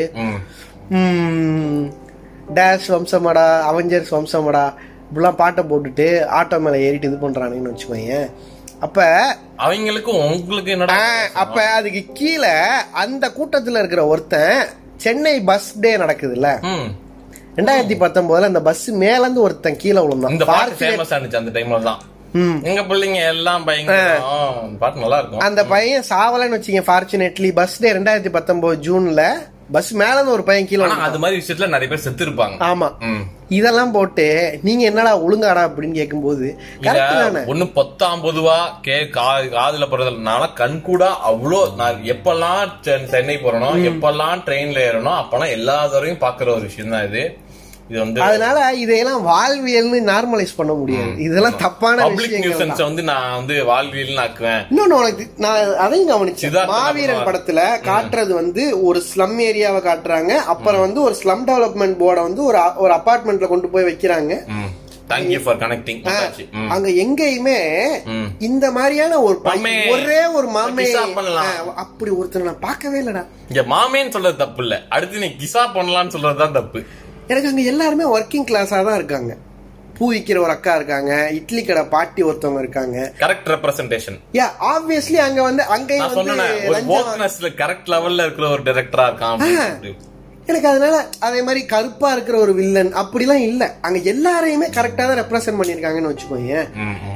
டேஷ் வம்சமடா அவெஞ்சர்ஸ் வம்சமடா இப்படிலாம் பாட்டை போட்டுட்டு ஆட்டோ மேல ஏறிட்டு இது பண்றானுங்கன்னு வச்சுக்கோங்க அப்ப அவங்களுக்கும் உங்களுக்கு என்னடா அப்ப அதுக்கு கீழே அந்த கூட்டத்துல இருக்கிற ஒருத்தன் சென்னை பஸ் டே நடக்குதுல்ல. ரெண்டாயிரத்தி பத்தொன்பதுல அந்த பஸ் மேல இருந்து ஒருத்தன் கீழே விழுந்தான். அந்த டைம்ல தான். எங்க பிள்ளைங்க எல்லாம் பாட்டு நல்லா இருக்கும் அந்த பையன் சாவலன்னு வச்சுங்க ஃபார்ச்சுனேட்லி பஸ் டே ரெண்டாயிரத்தி பத்தொன்பது ஜூன்ல பஸ் மேல இருந்து ஒரு பையன் கீழே. அது மாதிரி விஷயத்துல நிறைய பேர் செத்து இருப்பாங்க ஆமா. இதெல்லாம் போட்டு நீங்க என்னடா ஒழுங்காடா அப்படின்னு கேட்கும்போது ஒண்ணு பத்தாம் பொதுவா கே காதுல போறதுல நான்லாம் கண் கூட அவ்வளோ நான் எப்பெல்லாம் சென்- சென்னை போறனோ எப்பெல்லாம் ட்ரெயின்ல ஏறணும் அப்பெல்லாம் எல்லா தடவையும் பாக்குற ஒரு விஷயம் தான் இது. அதனால இதையெல்லாம் வாழ்வியல்னு நார்மலைஸ் பண்ண முடியாது. இதெல்லாம் தப்பான பப்ளிக் விஷயங்கள் வந்து நான் வந்து வாழ்வியல் ஆக்குவேன் இன்னொன்னு உனக்கு நான் அதையும் கவனிச்சேன். மாவீரன். படத்துல காட்டுறது வந்து ஒரு ஸ்லம் ஏரியாவை காட்டுறாங்க. அப்புறம் வந்து ஒரு ஸ்லம் டெவலப்மெண்ட் போர்டை வந்து ஒரு ஒரு அபார்ட்மெண்ட்ல கொண்டு போய் வைக்கிறாங்க. அங்க எங்கேயுமே. இந்த மாதிரியான ஒரு. ஒரே ஒரு மாமே அப்படி ஒருத்தர் நான் பார்க்கவே இல்லடா. இங்க மாமேன்னு சொல்றது தப்பு இல்ல. அடுத்து நீ கிசா பண்ணலாம்னு சொல்றதுதான் தப்பு. எனக்கு அங்க எல்லாருமே ஒர்க்கிங் கிளாஸா தான் இருக்காங்க. பூ விக்கிற ஒரு அக்கா இருக்காங்க இட்லி கடை பாட்டி ஒருத்தவங்க இருக்காங்க. கரெக்ட் ரெப்ரசன்டேஷன் யா ஆப்வியஸ்லி அங்க வந்து அங்கேயும் வந்து கரெக்ட் லெவல்ல இருக்கிற ஒரு டைரக்டரா இருக்கான். எனக்கு அதனால அதே மாதிரி கருப்பா இருக்கிற ஒரு வில்லன் அப்படிலாம் இல்ல. அங்க எல்லாரையுமே கரெக்டா தான் ரெப்ரசென்ட் பண்ணிருக்காங்கன்னு வச்சுக்கோங்க.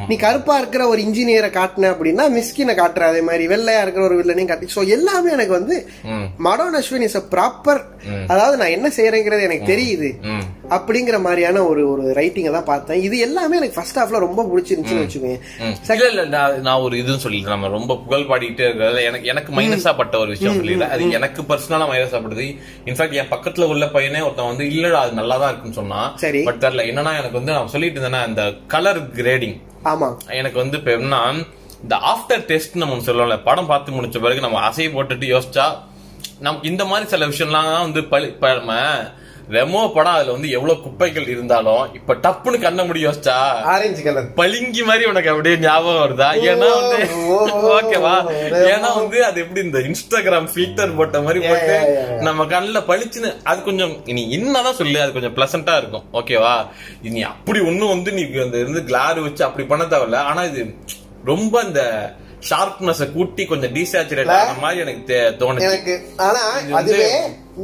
நீ கருப்பா இருக்கிற ஒரு இன்ஜினியரை காட்டின அப்படின்னா மிஸ்கினை காட்டுற அதே மாதிரி வெள்ளையா இருக்கிற ஒரு வில்லனையும் காட்டி சோ எல்லாமே எனக்கு வந்து. மடோன் அஸ்வின் இஸ் ப்ராப்பர் அதாவது நான் என்ன செய்யறேங்கிறது எனக்கு தெரியுது. அப்படிங்கிற மாதிரியான ஒரு ஒரு ரைட்டிங்கை தான் பார்த்தேன். இது எல்லாமே எனக்கு ஃபர்ஸ்ட் ஹாஃப்ல ரொம்ப பிடிச்சிருந்துச்சுன்னு வச்சுக்கோங்க. இல்ல நான் ஒரு இதுன்னு சொல்லிட்டு நம்ம ரொம்ப புகழ் பாடிட்டே இருக்கிறது எனக்கு எனக்கு மைனஸா பட்ட ஒரு விஷயம் சொல்லிடுறேன் அது எனக்கு பர்சனலா மைனஸா பட்டது. இன்ஃபேக்ட் என் பக்கத்துல உள்ள பையனே ஒருத்தன் வந்து இல்லடா அது நல்லா தான் இருக்குன்னு சொன்னான் சரி. பட் தெரியல என்னன்னா எனக்கு வந்து நான் சொல்லிட்டு இருந்தேன்னா அந்த கலர் கிரேடிங் ஆமா. எனக்கு வந்து இப்ப என்ன இந்த ஆஃப்டர் டெஸ்ட் நம்ம சொல்லுவோம்ல படம் பார்த்து முடிச்ச பிறகு நம்ம அசையை போட்டுட்டு யோசிச்சா நமக்கு இந்த மாதிரி சில விஷயம்லாம் வந்து பழி நம்ம ரெமோ படம் அதுல வந்து எவ்வளவு குப்பைகள் இருந்தாலும் இப்ப டப்புன்னு கண்ண முடி யோசிச்சா ஆரஞ்சு கலர் பளிங்கி மாதிரி உனக்கு அப்படியே ஞாபகம் வருதா? ஏன்னா வந்து ஓகேவா. ஏன்னா வந்து அது எப்படி இந்த இன்ஸ்டாகிராம் ஃபில்டர் போட்ட மாதிரி போட்டு. நம்ம கண்ணுல பளிச்சுன்னு அது கொஞ்சம் நீ என்னதான் சொல்லு அது கொஞ்சம் பிளசண்டா இருக்கும். ஓகேவா? நீ அப்படி ஒண்ணும் வந்து நீ அந்த இருந்து கிளார் வச்சு அப்படி பண்ண தேவையில்ல. ஆனா இது ரொம்ப இந்த ஷார்ப்னஸ் கூட்டி கொஞ்சம் டீசாச்சுரேட் ஆன மாதிரி எனக்கு தோணுச்சு. எனக்கு ஆனா அதுவே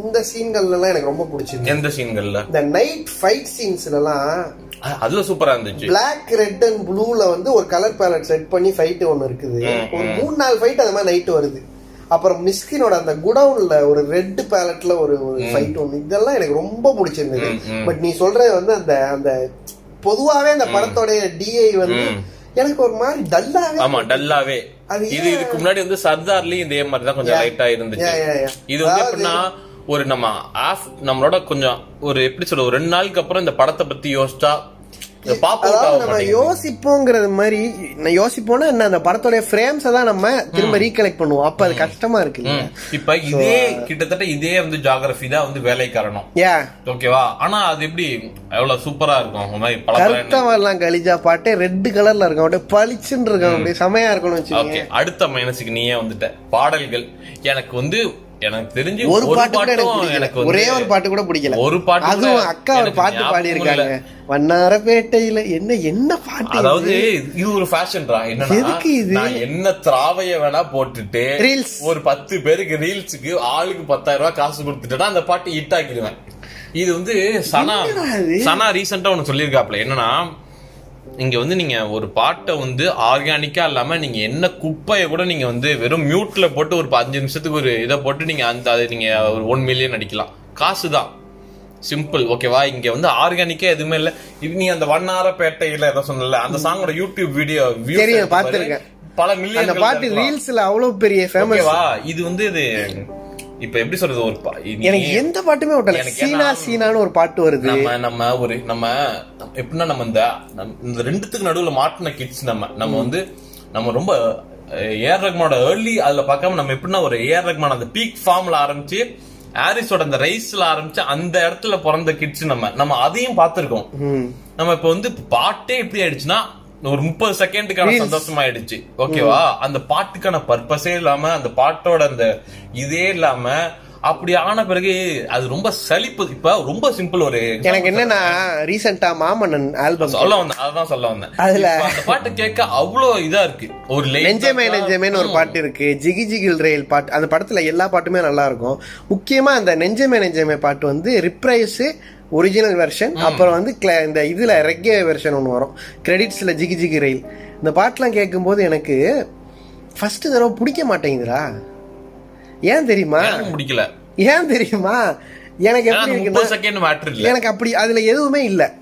இந்த சீன்கள்ல எல்லாம் எனக்கு ரொம்ப பிடிச்சிருந்துச்சு. எந்த சீன்கள்ல இந்த நைட் ஃபைட் சீன்ஸ்ல எல்லாம் அதுல சூப்பரா இருந்துச்சு. பிளாக் ரெட் அண்ட் ப்ளூல வந்து ஒரு கலர் பேலட் செட் பண்ணி ஃபைட் ஒன்னு இருக்குது. ஒரு மூணு நாலு ஃபைட் அந்த மாதிரி நைட் வருது. அப்புறம் மிஸ்கினோட அந்த குடவுன்ல ஒரு ரெட் பேலட்ல ஒரு ஃபைட் ஒன்னு இதெல்லாம் எனக்கு ரொம்ப பிடிச்சிருந்தது. பட் நீ சொல்றது வந்து அந்த அந்த பொதுவாவே அந்த படத்தோடைய டிஐ வந்து எனக்கு ஒரு மாதிரி டல்லாவே ஆமா டல்லாவே இது இதுக்கு முன்னாடி வந்து சர்தார்லயும் இதே மாதிரி தான் கொஞ்சம் லைட்டா இருந்துச்சு. இது வந்து எப்படின்னா ஒரு நம்ம ஆஃப் நம்மளோட கொஞ்சம் ஒரு எப்படி சொல்ல ஒரு ரெண்டு நாளுக்கு அப்புறம் இந்த படத்தை பத்தி யோசிச்சா நம்ம யோசிப்போங்கிறது மாதிரி நான் யோசிப்போம்னா என்ன அந்த படத்தோட ஃப்ரேம்ஸை தான் நம்ம திரும்ப ரீகலெக்ட் பண்ணுவோம். அப்ப அது கஷ்டமா இருக்கு. இப்ப இதே கிட்டத்தட்ட இதே வந்து ஜாகிரபி தான் வந்து வேலை காரணம். ஓகேவா ஆனா அது எப்படி எவ்வளவு சூப்பரா இருக்கும்? பல கருத்தவெல்லாம் கழிஜா பாட்டே ரெட் கலர்ல இருக்கும். அப்படியே பளிச்சுன்னு இருக்கும். அப்படியே செமையா ஓகே அடுத்த மைனஸுக்கு நீயே வந்துட்ட. பாடல்கள். எனக்கு வந்து எனக்கு தெரிஞ்சு ஒரு பாட்டு கூட எனக்கு ஒரே ஒரு பாட்டு கூட பிடிக்கல ஒரு பாட்டு அதுவும் அக்கா ஒரு பாட்டு பாடி இருக்காங்க வண்ணாரப்பேட்டையில என்ன என்ன பாட்டு அதாவது இது? ஒரு ஃபேஷன்டா என்னன்னா எதுக்கு இது? என்ன திராவைய வேணா போட்டுட்டு Reels. ஒரு பத்து பேருக்கு ரீல்ஸுக்கு ஆளுக்கு பத்தாயிரம் ரூபாய் காசு கொடுத்துட்டா அந்த பாட்டு ஹிட் ஆக்கிடுவேன் இது வந்து சனா? சனா ரீசெண்டா ஒன்னு சொல்லியிருக்காப்ல என்னன்னா இங்க வந்து நீங்க ஒரு பாட்டை வந்து ஆர்கானிக்கா இல்லாம நீங்க என்ன குப்பைய கூட நீங்க வந்து வெறும் மியூட்ல போட்டு ஒரு அஞ்சு நிமிஷத்துக்கு ஒரு இதை போட்டு நீங்க அந்த அதை நீங்க ஒரு ஒன் மில்லியன் அடிக்கலாம். காசு தான் சிம்பிள் ஓகேவா இங்க வந்து ஆர்கானிக்கா எதுவுமே இல்ல. இது நீ அந்த வண்ணாரப்பேட்டையில ஏதோ சொன்னல அந்த சாங்கோட யூடியூப் வீடியோ பார்த்திருக்கேன். பல மில்லியன் பாட்டு ரீல்ஸ்ல அவ்வளவு பெரிய ஃபேமஸ் இது வந்து இது இப்ப எப்படி சொல்றது ஒரு எனக்கு எந்த பாட்டுமே விட்டல சீனா சீனான்னு ஒரு பாட்டு வருது. நம்ம நம்ம ஒரு நம்ம எப்படின்னா நம்ம இந்த இந்த ரெண்டுத்துக்கு நடுவுல மாட்டின கிட்ஸ் நம்ம. நம்ம வந்து நம்ம ரொம்ப ஏஆர் ரஹ்மானோட ஏர்லி அதுல பார்க்காம நம்ம எப்படின்னா ஒரு ஏஆர் ரஹ்மான் அந்த பீக் ஃபார்ம்ல ஆரம்பிச்சு ஹாரிஸோட அந்த ரைஸ்ல ஆரம்பிச்சு அந்த இடத்துல பிறந்த கிட்ஸ் நம்ம. நம்ம அதையும் பார்த்திருக்கோம். நம்ம இப்ப வந்து பாட்டே எப்படி ஆயிடுச்சுன்னா ஒரு முப்பது செகண்டுக்கான சந்தோஷம் ஆயிடுச்சு ஓகேவா அந்த பாட்டுக்கான பர்பஸே இல்லாம அந்த பாட்டோட அந்த இதே இல்லாம அப்படி ஆன பிறகு அது ரொம்ப சலிப்பு. இப்ப ரொம்ப சிம்பிள் ஒரு எனக்கு என்னன்னா ரீசெண்டா மாமன்னன் ஆல்பம் சொல்ல வந்தேன் அதான் சொல்ல வந்தேன். அதுல- அந்த பாட்டு கேட்க அவ்வளோ இதா இருக்கு. ஒரு நெஞ்சமே நெஞ்சமேன்னு ஒரு பாட்டு இருக்கு. ஜிகி ஜிகில் ரயில் பாட்டு. அந்த படத்துல எல்லா பாட்டுமே நல்லா இருக்கும். முக்கியமா அந்த நெஞ்சமே நெஞ்சமே பாட்டு வந்து ரிப்ரைஸ் ஒரிஜினல் வெர்ஷன் அப்புறம் வந்து இந்த இதுல ரெக்கே வெர்ஷன் ஒன்று வரும். கிரெடிட்ஸ்ல ஜிகி ஜிகி ரயில். இந்த பாட்டுலாம் கேட்கும்போது எனக்கு ஃபர்ஸ்ட் தடவை பிடிக்க மாட்டேங்குதுடா. ஏன் தெரியுமா? பிடிக்கல. ஏன் தெரியுமா? எனக்கு எப்படி எனக்கு அப்படி அதுல எதுவுமே இல்ல.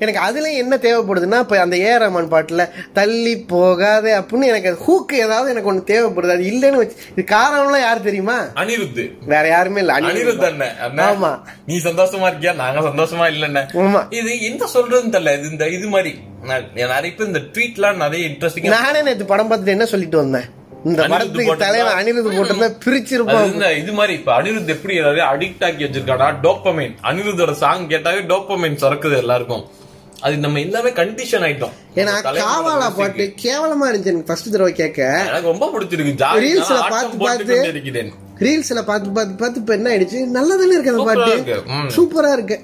எனக்கு அதுல என்ன தேவைப்படுதுன்னா இப்ப அந்த ஏ ரஹ்மான் பாட்டுல தள்ளி போகாதே அப்படின்னு எனக்கு ஹூக்கு ஏதாவது எனக்கு ஒண்ணு தேவைப்படுது. அது இல்லைன்னு வச்சு இது காரணம்லாம் யார் தெரியுமா? அனிருத். வேற யாருமே இல்ல. அனிருத் அண்ணன் அண்ணா, ஆமா. நீ சந்தோஷமா இருக்கியா? நாங்க சந்தோஷமா இல்லன்னு ஆமா. இது என்ன சொல்றதுன்னு தெரியல. இது இந்த இது மாதிரி. நிறைய பேர் இந்த ட்வீட்லாம் நிறைய இன்ட்ரெஸ்டிங்கா நானே நேத்து படம் பார்த்துட்டு என்ன சொல்லிட்டு வந்தேன்? இந்த படத்துக்கு தலைவன் அனிருத் போட்டிருந்தா இந்த இது மாதிரி இப்ப அனிருத் எப்படி எல்லாரையும் அடிக்ட் ஆக்கி வச்சிருக்கானா? டோப்பமைன் அனிருத்தோட சாங் கேட்டாவே டோப்பமைன் சுரக்குது எல்லாருக்கும். அது நம்ம எல்லாமே கண்டிஷன் ஆயிட்டோம். ஏன்னா காவாலா. பாட்டு கேவலமா இருந்துச்சு எனக்கு ஃபர்ஸ்ட் தடவை கேட்க. எனக்கு ரொம்ப பிடிச்சிருக்கு. ஆட்டம் பார்த்து பார்த்து- ரீல்ஸ்ல பார்த்து பார்த்து பார்த்து இப்ப என்ன ஆயிடுச்சு? நல்லா தானே இருக்கு அந்த பாட்டு. சூப்பரா இருக்கு.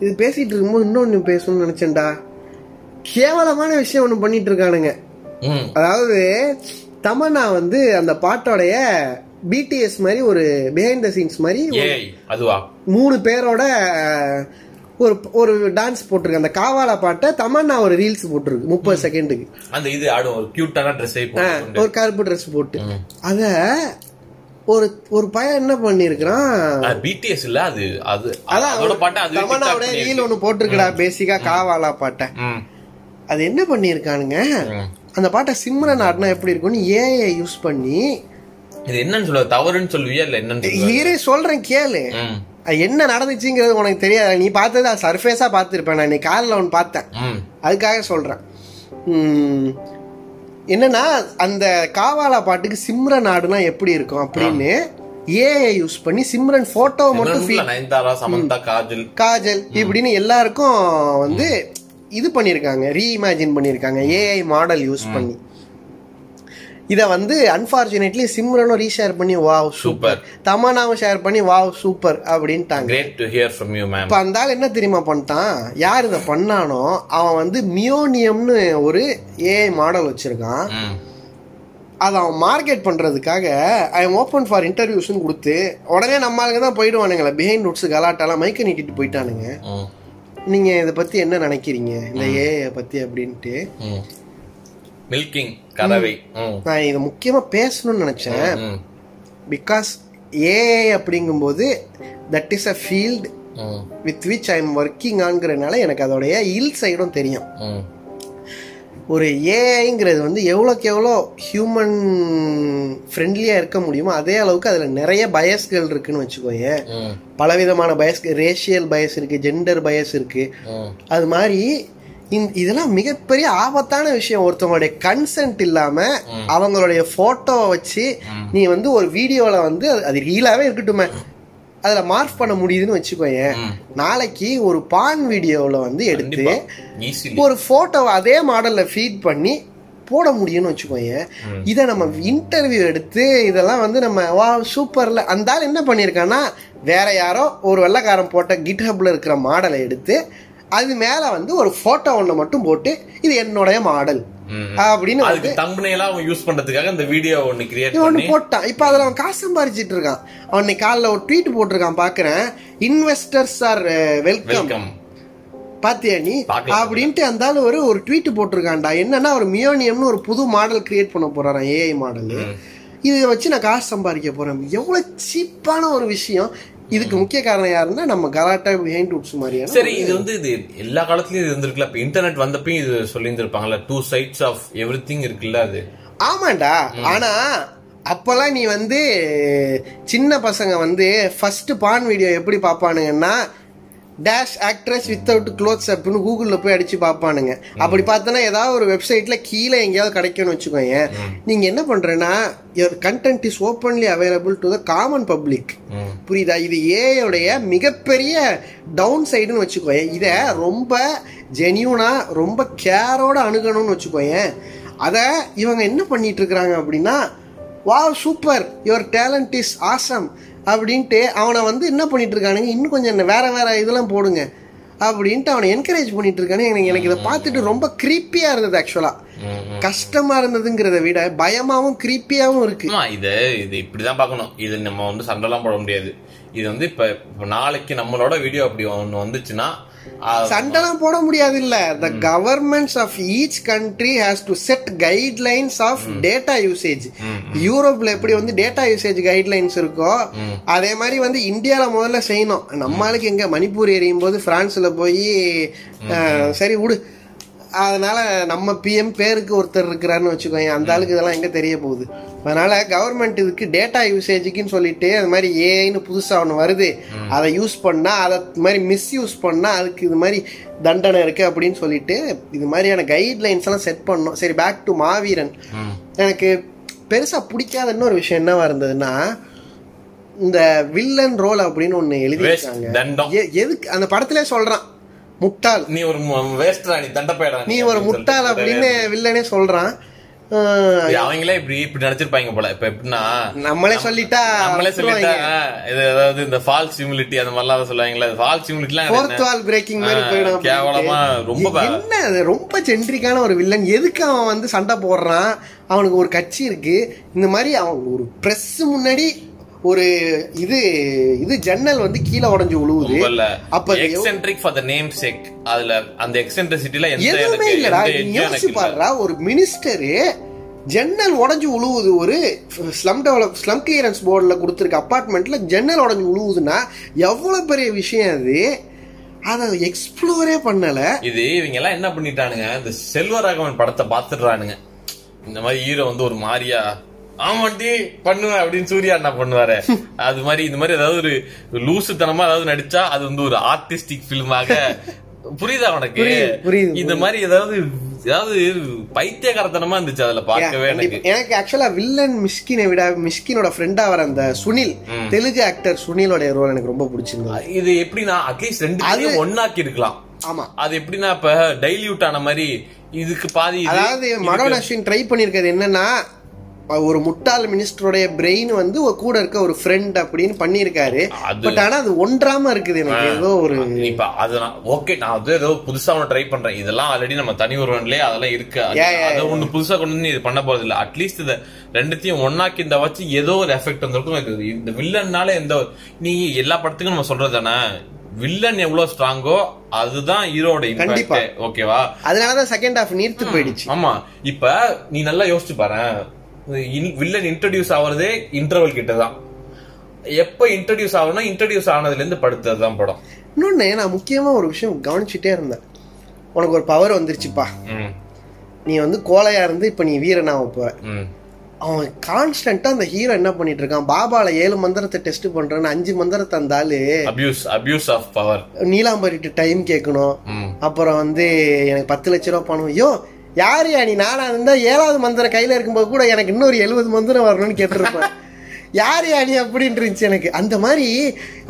இது பேசிட்டு இருக்கும்போது இன்னொன்னு பேசணும்னு நினைச்சேன்டா. கேவலமான விஷயம் ஒண்ணு பண்ணிட்டு இருக்கானுங்க. அதாவது தமன்னா வந்து அந்த பாட்டோடைய பிடிஎஸ் மாதிரி ஒரு பிஹைண்ட் த சீன்ஸ் மாதிரி அதுவா? மூணு பேரோட ஒரு ஒரு டான்ஸ் போட்டிருக்கு. அந்த காவாலா பாட்டை தமன்னா ஒரு ரீல்ஸ் போட்டிருக்கு. முப்பது செகண்டுக்கு அந்த இது ஆடும். கியூட்டான ட்ரெஸ் ஒரு கருப்பு ட்ரெஸ் போட்டு. அத ஒரு ஒரு பையன் என்ன பண்ணிருக்கிறான் பிடிஎஸ் இல்ல அது. அது அதோட பாட்டு அது தமன்னாவோட ரீல் ஒண்ணு போட்டிருக்கடா பேசிக்கா காவாலா பாட்டை. அது என்ன பண்ணிருக்கானுங்க. அந்த பாட்டை சிம்ரன் ஆடினா எப்படி இருக்கும்னு ஏஐ யூஸ் பண்ணி இது என்னன்னு சொல்லுவ? தவறுன்னு சொல்லுவியா? இல்ல என்னன்னு சொல்றேன் கேளு. என்ன நடந்துச்சுங்கிறது உனக்கு தெரியாது. நீ பார்த்தது அது சர்ஃபேஸா பார்த்துருப்பேன் நான். இன்னைக்கு காலில் ஒன்று பார்த்தேன். அதுக்காக சொல்றேன். உம், என்னன்னா அந்த காவாலா பாட்டுக்கு சிம்ரன் ஆடுனா எப்படி இருக்கும் அப்படின்னு ஏஐ யூஸ் பண்ணி சிம்ரன் போட்டோ மட்டும் காஜல். காஜல் இப்படின்னு எல்லாருக்கும் வந்து இது பண்ணிருக்காங்க ரீஇமேஜின் பண்ணிருக்காங்க ஏஐ மாடல் யூஸ் பண்ணி. இத வந்து அன்பார்ச்சுனேட்லி சிம்ரனும் ரீஷேர் பண்ணி வாவ் சூப்பர் தமனாவும் ஷேர் பண்ணி வாவ் சூப்பர் அப்படின்ட்டாங்க. Great to hear from you ma'am இப்ப அந்த ஆள் என்ன தெரியுமா பண்ணிட்டான்? யார் இதை பண்ணானோ அவன் வந்து மியோனியம்னு ஒரு ஏஐ மாடல் வச்சிருக்கான். அதை அவன் மார்க்கெட் பண்றதுக்காக ஐ எம் ஓப்பன் ஃபார் இன்டர்வியூஸ்னு கொடுத்து உடனே நம்ம ஆளுங்க தான் போயிடுவானுங்களே பிஹைண்ட் ரூட்ஸ் கலாட்டாலாம் மைக்க நீட்டிட்டு போயிட்டானுங்க. ம். நீங்க இதை பத்தி என்ன நினைக்கிறீங்க? இந்த ஏஐ பத்தி அப்படின்ட்டு. மில்கிங் கறவை. நான் இதை முக்கியமா பேசணும்னு நினைச்சேன். பிகாஸ் ஏஐ அப்படிங்கும்போது that is a field with which I am working ஆன்கிறனால எனக்கு அதோடைய இல் சைடும் தெரியும். ஒரு ஏஐங்கிறது வந்து எவ்வளோக்கு எவ்வளோ ஹியூமன் ஃப்ரெண்ட்லியாக இருக்க முடியுமோ அதே அளவுக்கு அதில் நிறைய பயஸ்கள் இருக்குன்னு வச்சுக்கோயேன் பலவிதமான பயஸ் ரேஷியல் பயஸ் இருக்கு ஜெண்டர் பயஸ் இருக்கு. ம். அது மாதிரி இதெல்லாம் மிகப்பெரிய ஆபத்தான விஷயம். ஒருத்தவங்களுடைய கன்சென்ட் இல்லாம அவங்களுடைய போட்டோவை வச்சு நீ வந்து ஒரு வீடியோல வந்து அது- ரீலாவே இருக்கட்டுமே. அதுல மார்க் பண்ண முடியுதுன்னு வச்சுக்கோயேன் ம். நாளைக்கு ஒரு பான் வீடியோல வந்து எடுத்து ஒரு போட்டோவை அதே மாடல்ல ஃபீட் பண்ணி போட முடியும்னு வச்சுக்கோயேன் இதை நம்ம இன்டர்வியூ எடுத்து இதெல்லாம் வந்து நம்ம வா சூப்பர்ல அந்த ஆள் என்ன பண்ணியிருக்கான்னா வேற யாரோ ஒரு வெள்ளைக்காரன் போட்ட கிட்ஹப்ல இருக்கிற மாடலை எடுத்து அது மேல வந்து ஒரு போட்டோ ஒண்ணு மட்டும் போட்டு இது என்னுடைய மாடல். அப்படின்னு அதுக்கு அவன் யூஸ் பண்றதுக்காக இந்த வீடியோ ஒன்னு கிரியேட் இவன் ஒண்ணு பண்ணி போட்டான். இப்ப அதுல அவன் காசு சம்பாரிச்சிட்டு இருக்கான். அவன் காலைல ஒரு ட்வீட் போட்டிருக்கான் பாக்குறேன். இன்வெஸ்டர்ஸ் ஆர் வெல்கம் பாத்தியா நீ. அப்படின்ட்டு அந்த ஒரு ஒரு ட்வீட் போட்டிருக்கான்டா. என்னன்னா ஒரு மியோனியம்னு ஒரு புது மாடல் கிரியேட் பண்ண போறாராம் ஏஐ மாடல் இதை வச்சு நான் காசு சம்பாதிக்க போறேன். எவ்வளவு சீப்பான ஒரு விஷயம். இதுக்கு முக்கிய காரணம் யாருன்னா நம்ம கலாட்டா பிஹைண்ட் ரூட்ஸ் மாதிரியான சரி இது வந்து இது எல்லா காலத்துலயும் இருந்திருக்குல்ல. இப்ப இன்டர்நெட் வந்தப்பயும் இது சொல்லியிருந்திருப்பாங்கல்ல டூ சைட்ஸ் ஆஃப் எவ்ரி இருக்குல்ல அது. ஆமாண்டா. ஆனா அப்போல்லாம் நீ வந்து சின்ன பசங்க வந்து ஃபர்ஸ்ட் பான் வீடியோ எப்படி பார்ப்பானுங்கன்னா டேஷ் ஆக்ட்ரஸ் வித்தவுட் க்ளோத்ஸ் அப்படின்னு கூகுளில் போய் அடிச்சு பார்ப்பானுங்க. அப்படி பார்த்தோன்னா ஏதாவது ஒரு வெப்சைட்ல கீழே எங்கேயாவது கிடைக்கும்னு வச்சுக்கோங்க நீங்க என்ன பண்றேன்னா your content is openly available to the common public. புரியுதா? இது ஏயோடைய மிகப்பெரிய டவுன் சைடுன்னு வச்சுக்கோயேன் இதை ரொம்ப ஜென்யூனாக ரொம்ப கேரோட அணுகணும்னு வச்சுக்கோயேன் அதை இவங்க என்ன பண்ணிட்டு இருக்கிறாங்க அப்படின்னா wow super your talent is awesome அப்படின்ட்டு அவனை வந்து என்ன பண்ணிட்டு இருக்கானுங்க இன்னும் கொஞ்சம் என்ன வேற வேற இதெல்லாம் போடுங்க அப்படின்ட்டு அவனை என்கரேஜ் பண்ணிட்டு இருக்கானு எனக்கு எனக்கு இதை பார்த்துட்டு ரொம்ப கிரீப்பியாக இருந்தது ஆக்சுவலாக கஷ்டமா இருந்ததுங்கிறத விட பயமாவும் கிரீப்பியாவும் இருக்கு. ஆமா இது இது இப்படிதான் பார்க்கணும். இது நம்ம வந்து சண்டைலாம் போட முடியாது. இது வந்து இப்ப நாளைக்கு நம்மளோட வீடியோ அப்படி ஒண்ணு வந்துச்சுன்னா சண்டைலாம் போட முடியாது இல்ல the governments of each country has to set guidelines of data usage யூரோப்ல எப்படி வந்து டேட்டா யூசேஜ் கைட்லைன்ஸ் இருக்கோ அதே மாதிரி வந்து இந்தியால முதல்ல செய்யணும். நம்மளுக்கு எங்க? மணிப்பூர் எரியும் போது பிரான்ஸ்ல போய் சரி விடு. அதனால நம்ம பிஎம் பேருக்கு ஒருத்தர் இருக்கிறாருன்னு வச்சுக்கோங்க அந்த ஆளுக்கு இதெல்லாம் எங்க தெரிய போகுது? அதனால கவர்மெண்ட் இதுக்கு டேட்டா யூசேஜுக்குன்னு சொல்லிட்டு அது மாதிரி ஏஐன்னு புதுசா ஒன்று வருது அதை யூஸ் பண்ணா அதை மாதிரி மிஸ்யூஸ் பண்ணா அதுக்கு இது மாதிரி தண்டனை இருக்கு அப்படின்னு சொல்லிட்டு இது மாதிரியான கைட்லைன்ஸ் எல்லாம் செட் பண்ணோம். சரி பேக் டு மாவீரன். எனக்கு பெருசா பிடிக்காத இன்னொரு விஷயம் என்னவா இருந்ததுன்னா இந்த வில்லன் ரோல் அப்படின்னு ஒண்ணு எழுதியிருக்காங்க. எதுக்கு அந்த படத்திலே சொல்றான். முட்டாள். நீ ஒரு வேஸ்டா நீ தண்டப்பையடா நீ ஒரு முட்டாள் அப்படின்னு வில்லனே சொல்றான். அவங்களே இப்படி இப்படி நினைச்சிருப்பாங்க போல. இப்ப எப்படின்னா நம்மளே சொல்லிட்டா நம்மளே சொல்லிட்டா. இது அதாவது இந்த ஃபால்ஸ் ஹியூமிலிட்டி அந்த மாதிரிலாம் சொல்லுவாங்களே ஃபால்ஸ் ஹியூமிலிட்டிலாம் fourth wall breaking மாதிரி போயிடும். கேவலமா ரொம்ப என்ன ரொம்ப ஜென்ட்ரிக்கான ஒரு வில்லன் எதுக்கு அவன் வந்து சண்டை போடுறான்? அவனுக்கு ஒரு கட்சி இருக்கு. இந்த மாதிரி அவன் ஒரு பிரஸ் முன்னாடி ஒரு இது இது ஜன்னல் வந்து கீழே உடைஞ்சு விழுவுது அப்ப eccentric for the name sake அதுல அந்த எக்ஸென்ட்ரிசிட்டில எதுவுமே இல்லடா. யோசிச்சு. பாருடா. ஒரு மினிஸ்டரு ஜன்னல் உடைஞ்சு உழுவுது. ஒரு ஸ்லம் டெவலப் ஸ்லம் கிளியரன்ஸ் போர்டில் கொடுத்துருக்க அப்பார்ட்மெண்ட்ல ஜன்னல் உடைஞ்சு உழுவுதுன்னா எவ்வளவு பெரிய விஷயம் அது? அதை எக்ஸ்ப்ளோரே பண்ணல. இது இவங்க எல்லாம் என்ன பண்ணிட்டானுங்க? இந்த செல்வராகவன் படத்தை பாத்துடுறானுங்க இந்த மாதிரி ஹீரோ வந்து ஒரு மாதிரியா ஆமாண்டி பண்ணுவேன் அப்படின்னு சூர்யா என்ன பண்ணுவாரு. அது மாதிரி இந்த மாதிரி ஏதாவது ஒரு லூசுத்தனமா ஏதாவது நடிச்சா அது வந்து ஒரு ஆர்டிஸ்டிக் பிலிமாக புரியுதா உனக்கு? இந்த மாதிரி ஏதாவது ஏதாவது பைத்தியகாரத்தனமா இருந்துச்சு அதுல பார்க்கவே எனக்கு. எனக்கு ஆக்சுவலா வில்லன் மிஷ்கினை விட மிஷ்கினோட ஃப்ரெண்டா வர அந்த சுனில் தெலுங்கு ஆக்டர் சுனிலோட ரோல் எனக்கு ரொம்ப பிடிச்சிருந்தது. இது எப்படின்னா அட்லீஸ்ட் ரெண்டு பேரையும் ஒன்னாக்கி இருக்கலாம். ஆமா. அது எப்படின்னா இப்ப டைல்யூட் ஆன மாதிரி இதுக்கு பாதி அதாவது மனோன் அஸ்வின் ட்ரை பண்ணிருக்கிறது என்னன்னா ஒரு முட்டாள் மினிஸ்டருடைய பிரெயின் வந்து கூட இருக்க ஒரு ஃப்ரெண்ட் அப்படின்னு பண்ணியிருக்காரு. பட் ஆனா அது ஒன்றாம இருக்குது எனக்கு. ஏதோ ஒரு இப்ப அது ஓகே நான் அது ஏதோ புதுசா ஒன்று ட்ரை பண்றேன். இதெல்லாம் ஆல்ரெடி நம்ம தனி ஒருவன்லயே அதெல்லாம் இருக்கு. அது- ஒண்ணு புதுசா கொண்டு வந்து இது பண்ண போறது இல்ல. அட்லீஸ்ட் இத ரெண்டுத்தையும் ஒன்னாக்கி இந்த வச்சு ஏதோ ஒரு எஃபெக்ட் வந்திருக்கும். இந்த வில்லன்னால எந்த நீ எல்லா படத்துக்கும் நம்ம சொல்றது தானே? வில்லன் எவ்வளவு ஸ்ட்ராங்கோ அதுதான் ஹீரோட கண்டிப்பா. இம்பாக்ட் ஓகேவா அதனாலதான் செகண்ட் ஹாஃப் நீர்த்து போயிடுச்சு. ஆமா. இப்ப நீ நல்லா யோசிச்சு பாரு வில்லன் இன்ட்ரடியூஸ் ஆவறதே இன்டர்வல் கிட்ட தான் எப்ப இன்ட்ரடியூஸ் ஆகும்னா இன்ட்ரடியூஸ் ஆனதுல இருந்து படுத்தது தான் படம். இன்னொன்னு நான் முக்கியமா ஒரு விஷயம் கவனிச்சுட்டே இருந்தேன். உனக்கு ஒரு பவர் வந்துருச்சுப்பா. நீ வந்து கோலையா இருந்து இப்ப நீ வீரனாக போற. ம். அவன் கான்ஸ்டன்டா அந்த ஹீரோ என்ன பண்ணிட்டு இருக்கான்? பாபால ஏழு மந்திரத்தை டெஸ்ட் பண்றேன்னு அஞ்சு மந்திரத்தை ஆளு அபியூஸ் அபியூஸ் ஆஃப் பவர் நீலாம்பரிட்டு டைம் கேட்கணும். அப்புறம் வந்து எனக்கு பத்து லட்ச ரூபா பணம். ஐயோ யாரையா நீ? நானா இருந்தா ஏழாவது மந்திரம் கையில இருக்கும்போது கூட எனக்கு இன்னொரு எழுபது மந்திரம் வரணும்னு கேட்டிருப்பேன். யாரையா நீ அப்படின்னு இருந்துச்சு எனக்கு. அந்த மாதிரி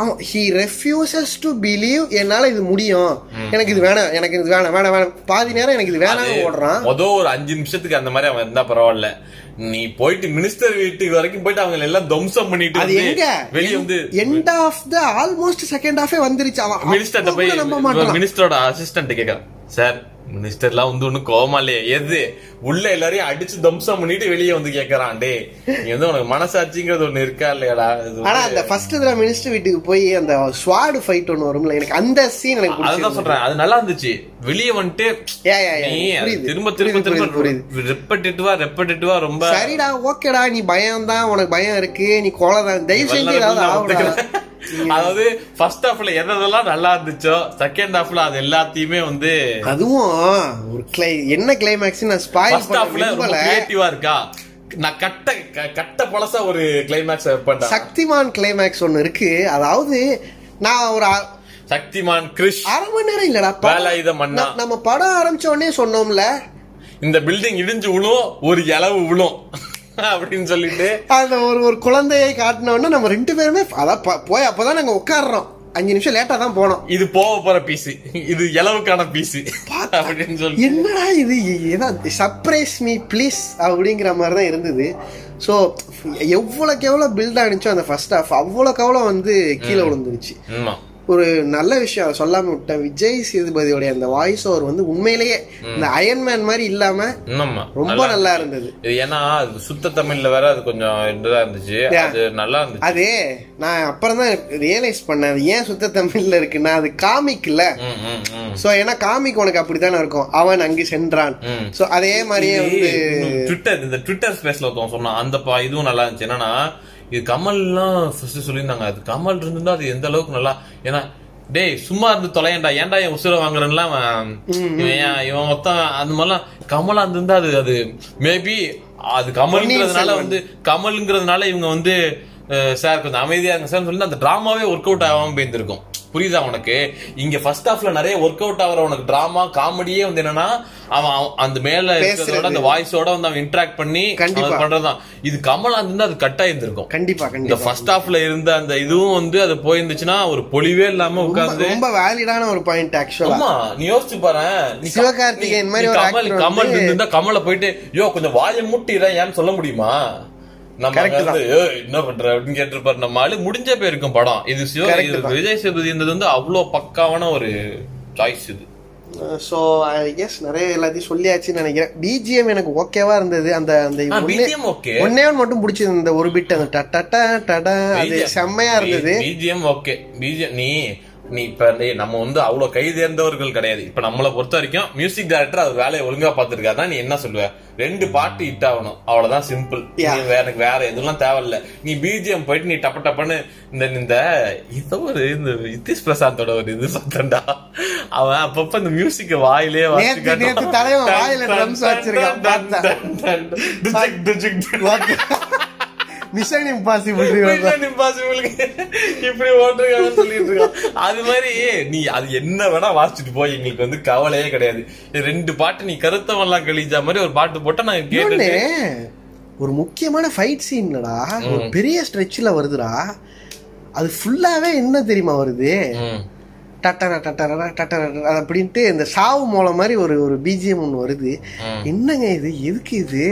அவன் ஹி ரெஃப்யூசஸ் டு பிலீவ் என்னால இது முடியும். எனக்கு இது வேணாம் எனக்கு இது வேணாம் வேணாம் வேணாம். பாதி நேரம் எனக்கு இது வேணாம் ஓடுறான். மொத ஒரு அஞ்சு நிமிஷத்துக்கு அந்த மாதிரி அவன் இருந்தா பரவாயில்ல. நீ போயிட்டு மினிஸ்டர் வீட்டுக்கு வரைக்கும் போயிட்டு அவங்க எல்லாம் துவம்சம் பண்ணிட்டு அது எங்க? வெளிய வந்து end of the almost second ஹாஃபே வந்துருச்சு. அவன் மினிஸ்டர் நம்ப போய் மாட்டான். மினிஸ்டரோட அசிஸ்டன்ட் கேக்குறான். சார் மினிஸ்டர்லாம் வந்து ஒண்ணு கோவமா இல்லையே. எது? உள்ள எல்லாரையும் அடிச்சு தம்சம் பண்ணிட்டு வெளியே வந்து கேக்குறான். டே நீ வந்து உனக்கு மனசாட்சிங்கிறது ஒண்ணு இருக்கா இல்லையாடா? ஆனா அந்த ஃபர்ஸ்ட் தடவை மினிஸ்டர் வீட்டுக்கு போய் அந்த ஸ்வாடு ஃபைட் ஒன்னு வரும்ல எனக்கு அந்த சீன் எனக்கு அதுதான். சொல்றேன். அது நல்லா இருந்துச்சு. வெளியே வந்துட்டு. திரும்ப திரும்ப திரும்ப புரியுது, ரெப்படிட்டிவா ரெப்படிட்டிவா ரொம்ப சரிடா ஓகேடா நீ பயம் தான் உனக்கு பயம் இருக்கு நீ கோலை தான் தயவு செஞ்சு ஏதாவது ஆகுடா. அதாவது ஃபர்ஸ்ட் ஹாஃப்ல எதெல்லாம் நல்லா இருந்துச்சோ செகண்ட் ஹாஃப்ல அது எல்லாத்தையுமே வந்து அதுவும் ஒரு கிளை என்ன கிளைமேக்ஸ் நான் ஸ்பாயில் கிரியேட்டிவா இருக்கா? நான் கட்ட கட்ட பழசா ஒரு கிளைமேக்ஸ் வைப்பேன்டா சக்திமான் கிளைமேக்ஸ் ஒன்னு இருக்கு. அதாவது நான் ஒரு சக்திமான் கிரிஷ் அரை மணி நேரம் இல்லடா வேலாயுத மன்னா. நம்ம படம் ஆரம்பிச்ச உடனே சொன்னோம்ல. இந்த பில்டிங் இடிஞ்சு விழும் ஒரு இலவு விழும். அப்படின்னு சொல்லிட்டு. அந்த ஒரு ஒரு குழந்தையை காட்டின உடனே நம்ம ரெண்டு பேருமே அதான் போய் அப்பதான் நாங்க உட்கார்றோம். அஞ்சு நிமிஷம் லேட்டா தான் போனோம். இது போக போற பீஸ் இது இலவுக்கான பீஸ் அப்படின்னு சொல்லி என்னடா இது? ஏதாவது சர்ப்ரைஸ் மீ ப்ளீஸ் அப்படிங்கிற மாதிரி தான் இருந்தது. ஸோ எவ்வளோக்கு எவ்வளோ பில்ட் ஆனிச்சோ அந்த ஃபர்ஸ்ட் ஹாஃப் அவ்வளோக்கு அவ்வளோ வந்து கீழே விழுந்துருச்சு. ஆமா. ஒரு நல்ல விஷயம் அதை சொல்லாம விட்டேன் விஜய் சேதுபதியோடைய அந்த வாய்ஸ் ஓவர் வந்து உண்மையிலேயே இந்த அயன்மேன் மாதிரி இல்லாம ரொம்ப நல்லா இருந்தது. ஏன்னா சுத்த தமிழ்ல வேற அது கொஞ்சம் இதுதான் இருந்துச்சு. அது நல்லா இருந்துச்சு. அது நான் அப்புறம் தான் ரியலைஸ் பண்ணேன் அது ஏன் சுத்த தமிழ்ல இருக்குன்னா அது ம், ம். சோ ஏன்னா காமிக் உனக்கு அப்படித்தானே இருக்கும். அவன் அங்கு சென்றான். சோ அதே மாதிரியே வந்து ட்விட்டர் இந்த ட்விட்டர் ஸ்பேஸ்ல ஒருத்தவங்க சொன்னான் அந்த இதுவும் நல்லா இருந்துச்சு. என்னன்னா இது கமல்லாம் ஃபர்ஸ்ட் சொல்லியிருந்தாங்க. அது கமல் இருந்திருந்தா அது எந்த அளவுக்கு நல்லா ஏன்னா டேய் சும்மா இருந்து தொலையண்டா. ஏன்டா என் உசுர வாங்குறேன்லாம் அவன் இவன் மொத்தம் அந்த மாதிரிலாம் கமலா இருந்திருந்தா அது அது மேபி அது கமல்ங்கிறதுனால வந்து கமல்ங்கிறதுனால இவங்க வந்து சார் கொஞ்சம் அமைதியா இருங்க சார் சொல்லி அந்த டிராமாவே ஒர்க் அவுட் ஆகாம போயிருந்திருக்கும் புரியுதா உனக்கு? இங்க ஃபர்ஸ்ட் ஹாஃப்ல நிறைய ஒர்க் அவுட் ஆகிற உனக்கு டிராமா காமெடியே வந்து என்னன்னா அவன் அந்த மேல இருக்கிறதோட அந்த வாய்ஸோட வந்து அவன் இன்டராக்ட் பண்ணி பண்றதுதான். இது கமலா இருந்தா அது கட் ஆயிருந்திருக்கும். கண்டிப்பா இந்த ஃபர்ஸ்ட் ஹாஃப்ல இருந்த அந்த இதுவும் வந்து அது போயிருந்துச்சுன்னா ஒரு பொலிவே இல்லாம உட்கார்ந்து ரொம்ப வேலிடான ஒரு பாயிண்ட் ஆக்சுவலா ஆமா நீ யோசிச்சு பாரு. சிவகார்த்திகேயன் மாதிரி கமல் கமல் வந்து- இருந்தா கமல போயிட்டு யோ கொஞ்சம் வாயை முட்டிற ஏன்னு சொல்ல முடியுமா? நம்ம வந்து, "ஏய், என்ன பண்ற? அப்படின்னு கேட்டிருப்பாரு. நம்ம ஆளு முடிஞ்ச போயிருக்கும் படம். இது. விஜய் சேதுபதி இருந்தது வந்து அவ்வளவு பக்காவான ஒரு சாய்ஸ் இது. சோ ஐ கெஸ் நிறைய எல்லாத்தையும் சொல்லியாச்சுன்னு நினைக்கிறேன். பிஜிஎம் எனக்கு ஓகேவா இருந்தது. அந்த அந்த. ஒண்ணே ஒன்று மட்டும் பிடிச்சது இந்த ஒரு பிட் அந்த டடா அது செம்மையா இருந்தது. பிஜிஎம் ஓகே பிஜிஎம் நீ நீ இப்ப நம்ம வந்து அவ்வளவு கை தேர்ந்தவர்கள் கிடையாது. இப்ப நம்மள பொறுத்த வரைக்கும் மியூசிக் டைரக்டர் அது வேலையை ஒழுங்கா பாத்துருக்காருன்னா நீ என்ன சொல்லுவ? ரெண்டு பாட்டு ஹிட் ஆகணும். அவ்வளவுதான் சிம்பிள் எனக்கு வேற எதுவும் தேவையில்ல. நீ பிஜிஎம் போயிட்டு நீ டப்ப டப்பன்னு இந்த இந்த இதோ ஒரு இந்த நிதிஷ் பிரசாந்தோட ஒரு இது பார்த்தேன்டா. அவன் அப்பப்ப இந்த மியூசிக் வாயிலே வாயில மிஷன் இம்பாசிபிள் Mission Impossible க்கு இப்படி ஓட்டுருக்காங்கன்னு சொல்லிட்டு இருக்கான். அது மாதிரி நீ அது என்ன வேணா வாசிச்சுட்டு போய் எங்களுக்கு வந்து கவலையே கிடையாது. ரெண்டு பாட்டு நீ கருத்தவெல்லாம் கழிஞ்ச மாதிரி ஒரு பாட்டு போட்டா நான் கேட்டு ஒரு முக்கியமான ஃபைட் சீன்லடா ஒரு பெரிய ஸ்ட்ரெச்ல வருதுடா. அது ஃபுல்லாவே என்ன தெரியுமா வருது? டட்டரா டட்டரா டட்டரா அப்படின்ட்டு இந்த சாவு மூலம் மாதிரி ஒரு ஒரு பிஜிஎம் ஒன்று வருது. என்னங்க இது? எதுக்கு இது?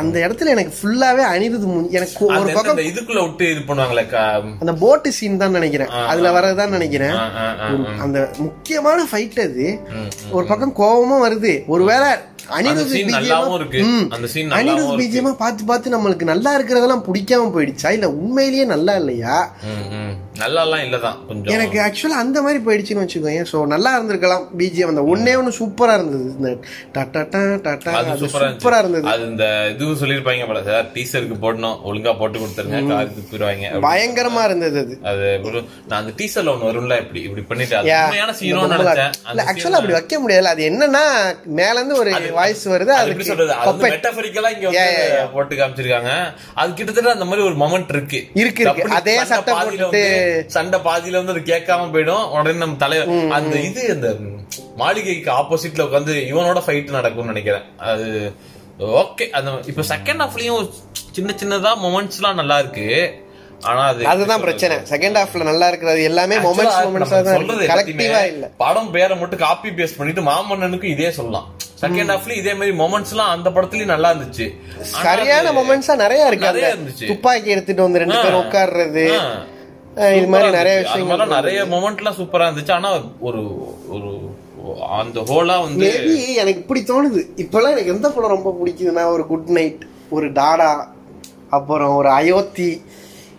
அந்த இடத்துல எனக்கு ஃபுல்லாவே அணிருது எனக்கு ஒரு பக்கம் அந்த இதுக்குள்ள விட்டு இது பண்ணுவாங்களே அந்த போட்டு சீன் தான் நினைக்கிறேன். அதுல வரதுதான் நினைக்கிறேன். அந்த முக்கியமான ஃபைட் அது. ஒரு பக்கம் கோபமும் வருது. ஒருவேளை அனிருத் பிஜியமா பார்த்து பார்த்து நம்மளுக்கு நல்லா இருக்கிறதெல்லாம் பிடிக்காம போயிடுச்சா? இல்ல உண்மையிலேயே நல்லா இல்லையா? நல்லாலாம் இல்லதான். கொஞ்சம் எனக்கு ஆக்சுவலா அந்த மாதிரி போயிடுச்சுன்னு வச்சுக்கோங்க சோ நல்லா இருந்திருக்கலாம். பிஜிஎம் அந்த ஒன்னே ஒண்ணு சூப்பரா இருந்தது. இந்த டா டா அது அது சூப்பரா சூப்பரா இருந்தது. அது இந்த இது சொல்லிருப்பாங்க போல சார். டீசருக்கு போடணும். ஒழுங்கா போட்டு கொடுத்துருங்க. காருக்கு போயிருவாங்க பயங்கரமா இருந்தது அது. அது நான் அந்த டீசர்ல ஒண்ணு வரும்ல இப்படி இப்படி பண்ணிட்டு. உண்மையான சீனோ நினைச்சேன். இல்ல அப்படி வைக்க முடியாது அது என்னன்னா மேல இருந்து ஒரு வாய்ஸ் வருது. அது எப்படி சொல்றது? அது வந்து மெட்டபரிக்கலா இங்க. போட்டு காமிச்சிருக்காங்க. அது கிட்டத்தட்ட அந்த மாதிரி ஒரு மொமெண்ட் இருக்கு. இருக்கு, அதே சண்டை சட்டை பாதியில போட்டுட்டு- வந்து- சண்டை பாதியில வந்து அது கேட்காம போயிடும். உடனே நம்ம தலைவர் அந்த இது அந்த மாளிகைக்கு ஆப்போசிட்ல உட்காந்து இவனோட ஃபைட் நடக்கும்னு நினைக்கிறேன். அது ஓகே அந்த இப்ப செகண்ட் ஹாஃப்லயும் சின்ன சின்னதா மொமெண்ட்ஸ் எல்லாம் நல்லா இருக்கு. ஆனா அது அதுதான் பிரச்சனை. செகண்ட் ஹாஃப்ல நல்லா இருக்கிறது எல்லாமே மொமெண்ட்ஸ் மொமெண்ட்ஸா தான் கலெக்டிவா இல்ல. படம் பேரை மட்டும் காப்பி பேஸ்ட் பண்ணிட்டு மாமன்னனுக்கு இதே சொல்லலாம். செகண்ட் ஹாஃப்ல இதே மாதிரி மொமெண்ட்ஸ் எல்லாம் அந்த படத்துலயும் நல்லா இருந்துச்சு. சரியான மொமெண்ட்ஸா நிறைய இருக்கு நிறைய இருந்துச்சு. துப்பாக்கி எடுத்துட்டு வந்து ரெண்டு. பேரும் உட்கார்றது. இது மாதிரி நிறைய விஷயங்கள் நிறைய மொமெண்ட்லாம் சூப்பரா இருந்துச்சு. ஆனா ஒரு ஒரு அந்த ஹோலா வந்து எனக்கு இப்படி தோணுது. இப்பெல்லாம் எனக்கு எந்த படம் ரொம்ப பிடிக்குதுன்னா ஒரு குட் நைட் ஒரு டாடா அப்புறம் ஒரு அயோத்தி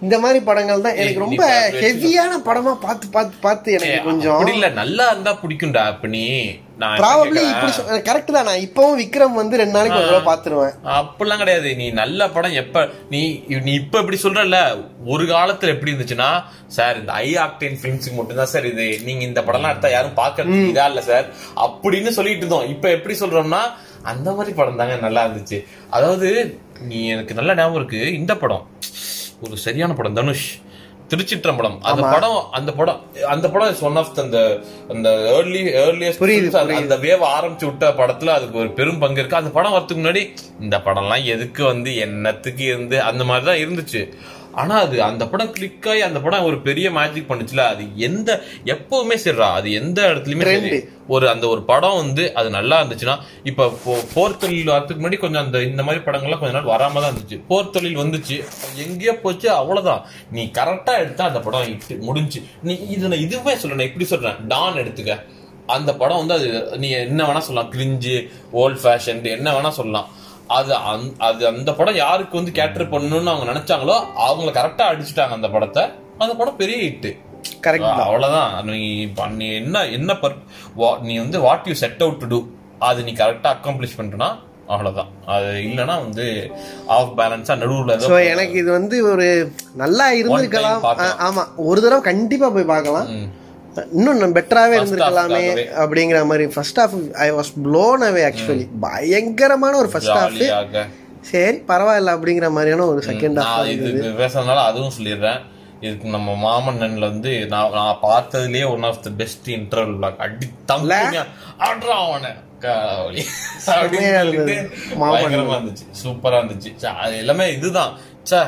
இந்த மாதிரி படங்கள் தான் எனக்கு ரொம்ப ஹெவியான படமா பார்த்து பார்த்து பார்த்து எனக்கு கொஞ்சம் இல்ல நல்லா இருந்தா பிடிக்கும்டா அப்ப நீ. ப்ராபப்ளி? இப்படி கரெக்ட் தான். நான் இப்பவும் விக்ரம் வந்து ரெண்டு நாளைக்கு ஒரு தடவை பாத்துருவேன். அப்படிலாம் கிடையாது. நீ நல்ல படம் எப்ப நீ நீ இப்ப இப்படி சொல்றல ஒரு காலத்துல எப்படி இருந்துச்சுன்னா சார் இந்த ஐ ஆக்டேன் பிலிம்ஸுக்கு மட்டும்தான் சார் இது. நீங்க இந்த படம்லாம் எடுத்தா யாரும் பாக்குறது இதா இல்ல சார். அப்படின்னு சொல்லிட்டு இருந்தோம். இப்ப எப்படி சொல்றோம்னா அந்த மாதிரி படம் தாங்க நல்லா இருந்துச்சு. அதாவது நீ எனக்கு நல்ல ஞாபகம் இருக்கு. இந்த படம் ஒரு சரியான படம். தனுஷ் திருச்சிற்றம்பலம். அந்த படம் அந்த படம் அந்த படம் இஸ் ஒன் ஆஃப் அந்த அந்த ஏர்லி ஏர்லியஸ்ட் அந்த வேவ் ஆரம்பிச்சு விட்ட படத்துல அதுக்கு ஒரு பெரும் பங்கு இருக்கு. அந்த படம் வரதுக்கு முன்னாடி இந்த படம்லாம் எதுக்கு வந்து என்னத்துக்கு இருந்து அந்த மாதிரி தான் இருந்துச்சு. ஆனா அது அந்த படம் கிளிக் ஆகி அந்த படம் ஒரு பெரிய மேஜிக் பண்ணுச்சுல. அது எந்த எப்பவுமே சரிடா. அது எந்த இடத்துலயுமே சரி. ஒரு அந்த ஒரு படம் வந்து அது நல்லா இருந்துச்சுன்னா இப்ப போர் தொழில் வரதுக்கு முன்னாடி கொஞ்சம் அந்த இந்த மாதிரி படங்கள்லாம் கொஞ்ச நாள் வராம தான் இருந்துச்சு. போர் தொழில் வந்துச்சு. எங்கேயோ போச்சு அவ்வளவுதான். நீ கரெக்டா எடுத்தா அந்த படம் இட்டு முடிஞ்சு. நீ இது நான் இதுவே சொல்றேன் இப்படி சொல்றேன்? டான் எடுத்துக்க. அந்த படம் வந்து அது நீ என்ன வேணா சொல்லலாம். கிரிஞ்சு ஓல்ட் ஃபேஷன் என்ன வேணா சொல்லலாம். அது அது அந்த படம் யாருக்கு வந்து கேட்டர் பண்ணணும்னு அவங்க நினைச்சாங்களோ அவங்கள கரெக்டா அடிச்சுட்டாங்க அந்த படத்தை. அந்த படம் பெரிய ஹிட் கரெக்ட் அவ்வளவுதான். நீ என்ன என்ன பர் வா- நீ வந்து what you set out to do அது நீ கரெக்டா அக்காம்ப்ளிஷ் பண்றனா அவ்வளவுதான். அது இல்லனா வந்து ஆஃப் பேலன்ஸா நடுவுல ஸோ எனக்கு இது வந்து ஒரு நல்லா இருந்திருக்கலாம். ஆமா. ஒரு தடவை கண்டிப்பா போய் பார்க்கலாம். இன்னும் பெட்டராகவே இருந்திருக்கலாமே. அப்படிங்கிற மாதிரி first half I was blown away actually பயங்கரமான ஒரு ஃபர்ஸ்ட் ஹாஃப் சரி பரவாயில்ல அப்படிங்கிற மாதிரியான ஒரு செகண்ட் ஹாஃப் இது பேசுறதுனால அதுவும் சொல்லிடுறேன். இதுக்கு நம்ம மாமன்னன்ல வந்து நான் நான் பார்த்ததுலயே one of the best interval block அடி ஆடுறான் அவனை. பயங்கரமா இருந்துச்சு. சூப்பரா இருந்துச்சு. ச்சே, அது எல்லாமே இதுதான். ச்சே,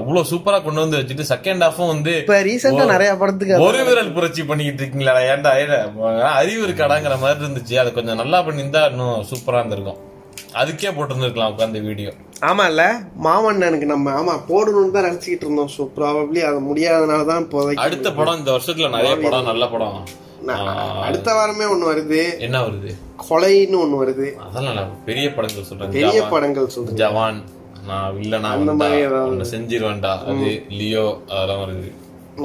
அவ்வளவு சூப்பரா கொண்டு வந்து வச்சுட்டு செகண்ட் ஹாஃபும் வந்து இப்ப ரீசெண்டா நிறைய படத்துக்கு ஒரு விரல் புரட்சி பண்ணிக்கிட்டு இருக்கீங்களா ஏன்டா அறிவு இருக்காடாங்கிற மாதிரி இருந்துச்சு. அதை கொஞ்சம் நல்லா பண்ணியிருந்தா இன்னும் சூப்பரா இருந்திருக்கும். அதுக்கே போட்டிருந்துருக்கலாம் உட்காந்து வீடியோ ஆமா இல்ல மாமன்னனுக்கு நம்ம ஆமா போடணும்னு தான் நினைச்சுக்கிட்டு இருந்தோம். ஸோ ப்ராபப்ளி அது முடியாதனால தான் இப்போதைக்கு அடுத்த படம் இந்த வருஷத்துல நிறைய படம் நல்ல படம். அடுத்த வாரமே ஒண்ணு வருது. என்ன வருது? கொலைன்னு ஒண்ணு வருது. அதெல்லாம் பெரிய படங்கள் சொல்றேன். பெரிய படங்கள் சொல்றேன். ஜவான். நான் வில்லனா அந்த மாதிரி செஞ்சிருவேன்டா அது லியோ அதெல்லாம் வருது.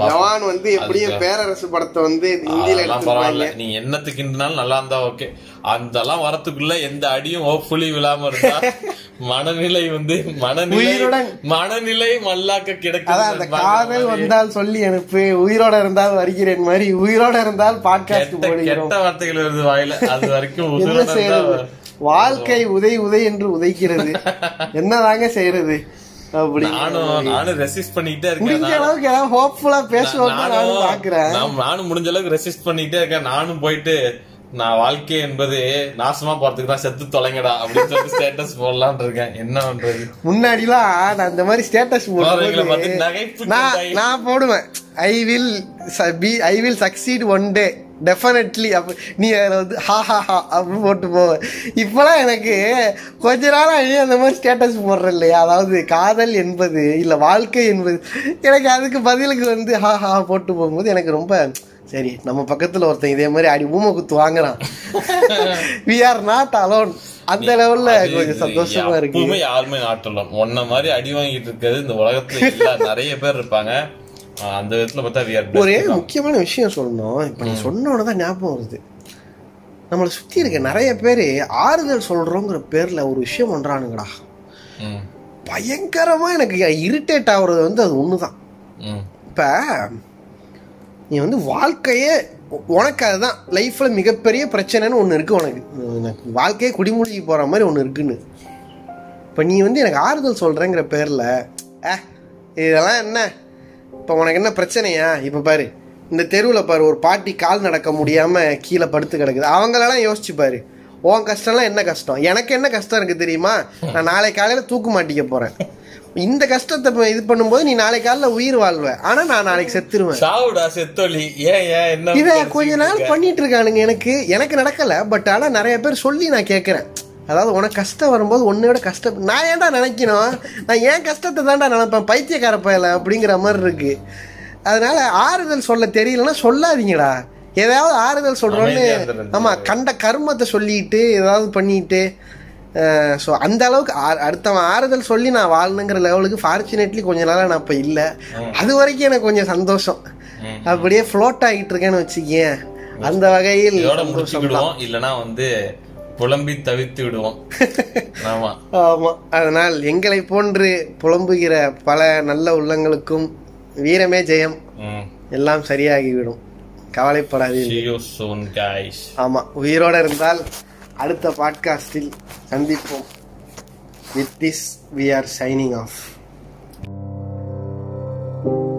ஜவான் வந்து எப்படியும் பேரரசு படத்தை வந்து ஹிந்தியில பரவாயில்ல. நீ என்னத்துக்குனாலும் நல்லா இருந்தா ஓகே. அதெல்லாம் வரத்துக்குள்ள எந்த அடியும் ஹோப்ஃபுல்லி விழாம இருந்தா மனநிலை வந்து மனநிலை. மனநிலை மல்லாக்க அதான் அந்த காதல் வந்தால் சொல்லி அனுப்பு உயிரோட இருந்தால் வருகிறேன் மாதிரி உயிரோட இருந்தால் பாட்காஸ்ட் கெட்ட வார்த்தைகள் வருது வாயில. அது வரைக்கும் செய்யறது வாழ்க்கை உதை உதை என்று உதைக்கிறது. என்னதாங்க செய்யறது? அப்படி. நானும் முடிஞ்ச அளவுக்கு ரெசிஸ்ட் பண்ணிட்டே இருக்கேன். நானும் போயிட்டு நான் வாழ்க்கை என்பது நாசமா போறதுக்கு தான் செத்து தொலைங்கடா அப்படின்னு சொல்லி ஸ்டேட்டஸ் போடலாம்னு இருக்கேன். என்ன பண்றது? முன்னாடிலாம் நான் அந்த மாதிரி ஸ்டேட்டஸ் நகைப்பு நான் போடுவேன். I will I will succeed one day definitely அப்ப நீ அதில் வந்து ஹா ஹா ஹா அப்படின்னு போட்டு போவேன் இப்போலாம் எனக்கு கொஞ்ச நாள் நீ அந்த மாதிரி ஸ்டேட்டஸ் போடுற இல்லையா அதாவது காதல் என்பது இல்லை வாழ்க்கை என்பது. எனக்கு அதுக்கு பதிலுக்கு வந்து ஹா ஹா போட்டு போகும்போது எனக்கு ரொம்ப சரி நம்ம பக்கத்துல ஒருத்தன் இதே மாதிரி அடி ஊமை குத்து வாங்குறான். வி ஆர் நாட் அலோன் அந்த லெவல்ல கொஞ்சம் சந்தோஷமா இருக்கு யாருமே நாட்டலாம் உன்ன மாதிரி அடி வாங்கிட்டு இருக்கிறது இந்த உலகத்துல நிறைய பேர் இருப்பாங்க. அந்த விதத்துல பார்த்தா ஒரே தான். முக்கியமான விஷயம் சொல்லணும் இப்ப நீ சொன்னோன்னு தான் ஞாபகம் வருது. நம்மளை சுத்தி இருக்க நிறைய பேர் ஆறுதல் சொல்றோங்கிற பேர்ல ஒரு விஷயம் பண்றானுங்கடா. ம், பயங்கரமா எனக்கு இரிட்டேட் ஆகுறது வந்து அது ஒண்ணுதான். ம், இப்ப நீ வந்து வாழ்க்கையே உனக்கு அதுதான். லைஃப்ல மிகப்பெரிய பிரச்சனைன்னு ஒண்ணு இருக்கு உனக்கு. எனக்கு வாழ்க்கையே குடிமூழ்கி போற மாதிரி ஒண்ணு இருக்குன்னு. இப்ப நீ வந்து எனக்கு ஆறுதல் சொல்றேங்கிற பேர்ல ஏ இதெல்லாம் என்ன? இப்ப உனக்கு என்ன பிரச்சனையா? இப்ப பாரு இந்த தெருவுல பாரு ஒரு பாட்டி கால் நடக்க முடியாம கீழே படுத்து கிடக்குது. அவங்களெல்லாம் யோசிச்சு பாரு உன் கஷ்டம்லாம் என்ன கஷ்டம்? எனக்கு என்ன கஷ்டம் இருக்கு தெரியுமா? நான் நாளை காலையில தூக்கு மாட்டிக்க போறேன். இந்த கஷ்டத்தை இது பண்ணும்போது நீ நாளை காலையில உயிர் வாழ்வ. ஆனா நான் நாளைக்கு செத்துருவேன். சாவுடா செத்தொலி. ஏன் ஏன் கொஞ்ச நாள்? பண்ணிட்டு இருக்கானுங்க எனக்கு. எனக்கு நடக்கல பட் ஆனா நிறைய பேர் சொல்லி நான் கேட்கறேன் அதாவது உனக்கு கஷ்டம் வரும்போது உன்னையோட கஷ்டம் நான் ஏன்டா நினைக்கணும்? நான் ஏன் கஷ்டத்தை தான்டா நினைப்பேன்? பைத்தியக்கார பயல அப்படிங்கிற மாதிரி இருக்கு. அதனால ஆறுதல் சொல்ல தெரியலன்னா சொல்லாதீங்கடா. ஏதாவது ஆறுதல் சொல்றோன்னு அமைதியா இருந்துருங்க. ஆமா கண்ட கர்மத்தை சொல்லிட்டு ஏதாவது பண்ணிட்டு ஸோ அந்த அளவுக்கு அடுத்தவன் ஆறுதல் சொல்லி நான் வாழணுங்கிற லெவலுக்கு ஃபார்ச்சுனேட்லி கொஞ்ச நாளா நான் இப்போ இல்லை. அது வரைக்கும் எனக்கு கொஞ்சம் சந்தோஷம். அப்படியே ஃப்ளோட் ஆகிட்டு இருக்கேன்னு வச்சுக்கேன். அந்த வகையில் இதோட சந்தோஷம் தான். முடிச்சுக்கிடுவோம் இல்லனா வந்து புலம்பி தவித்து விடுவோம். ஆமா. ஆமா. அதனால் எங்களை போன்று புலம்புகிற பல நல்ல உள்ளங்களுக்கும் வீரமே ஜெயம். எல்லாம் சரியாகிவிடும். கவலைப்படாது ஆமா. உயிரோட இருந்தால் அடுத்த பாட்காஸ்டில் சந்திப்போம். With this we are signing off thank you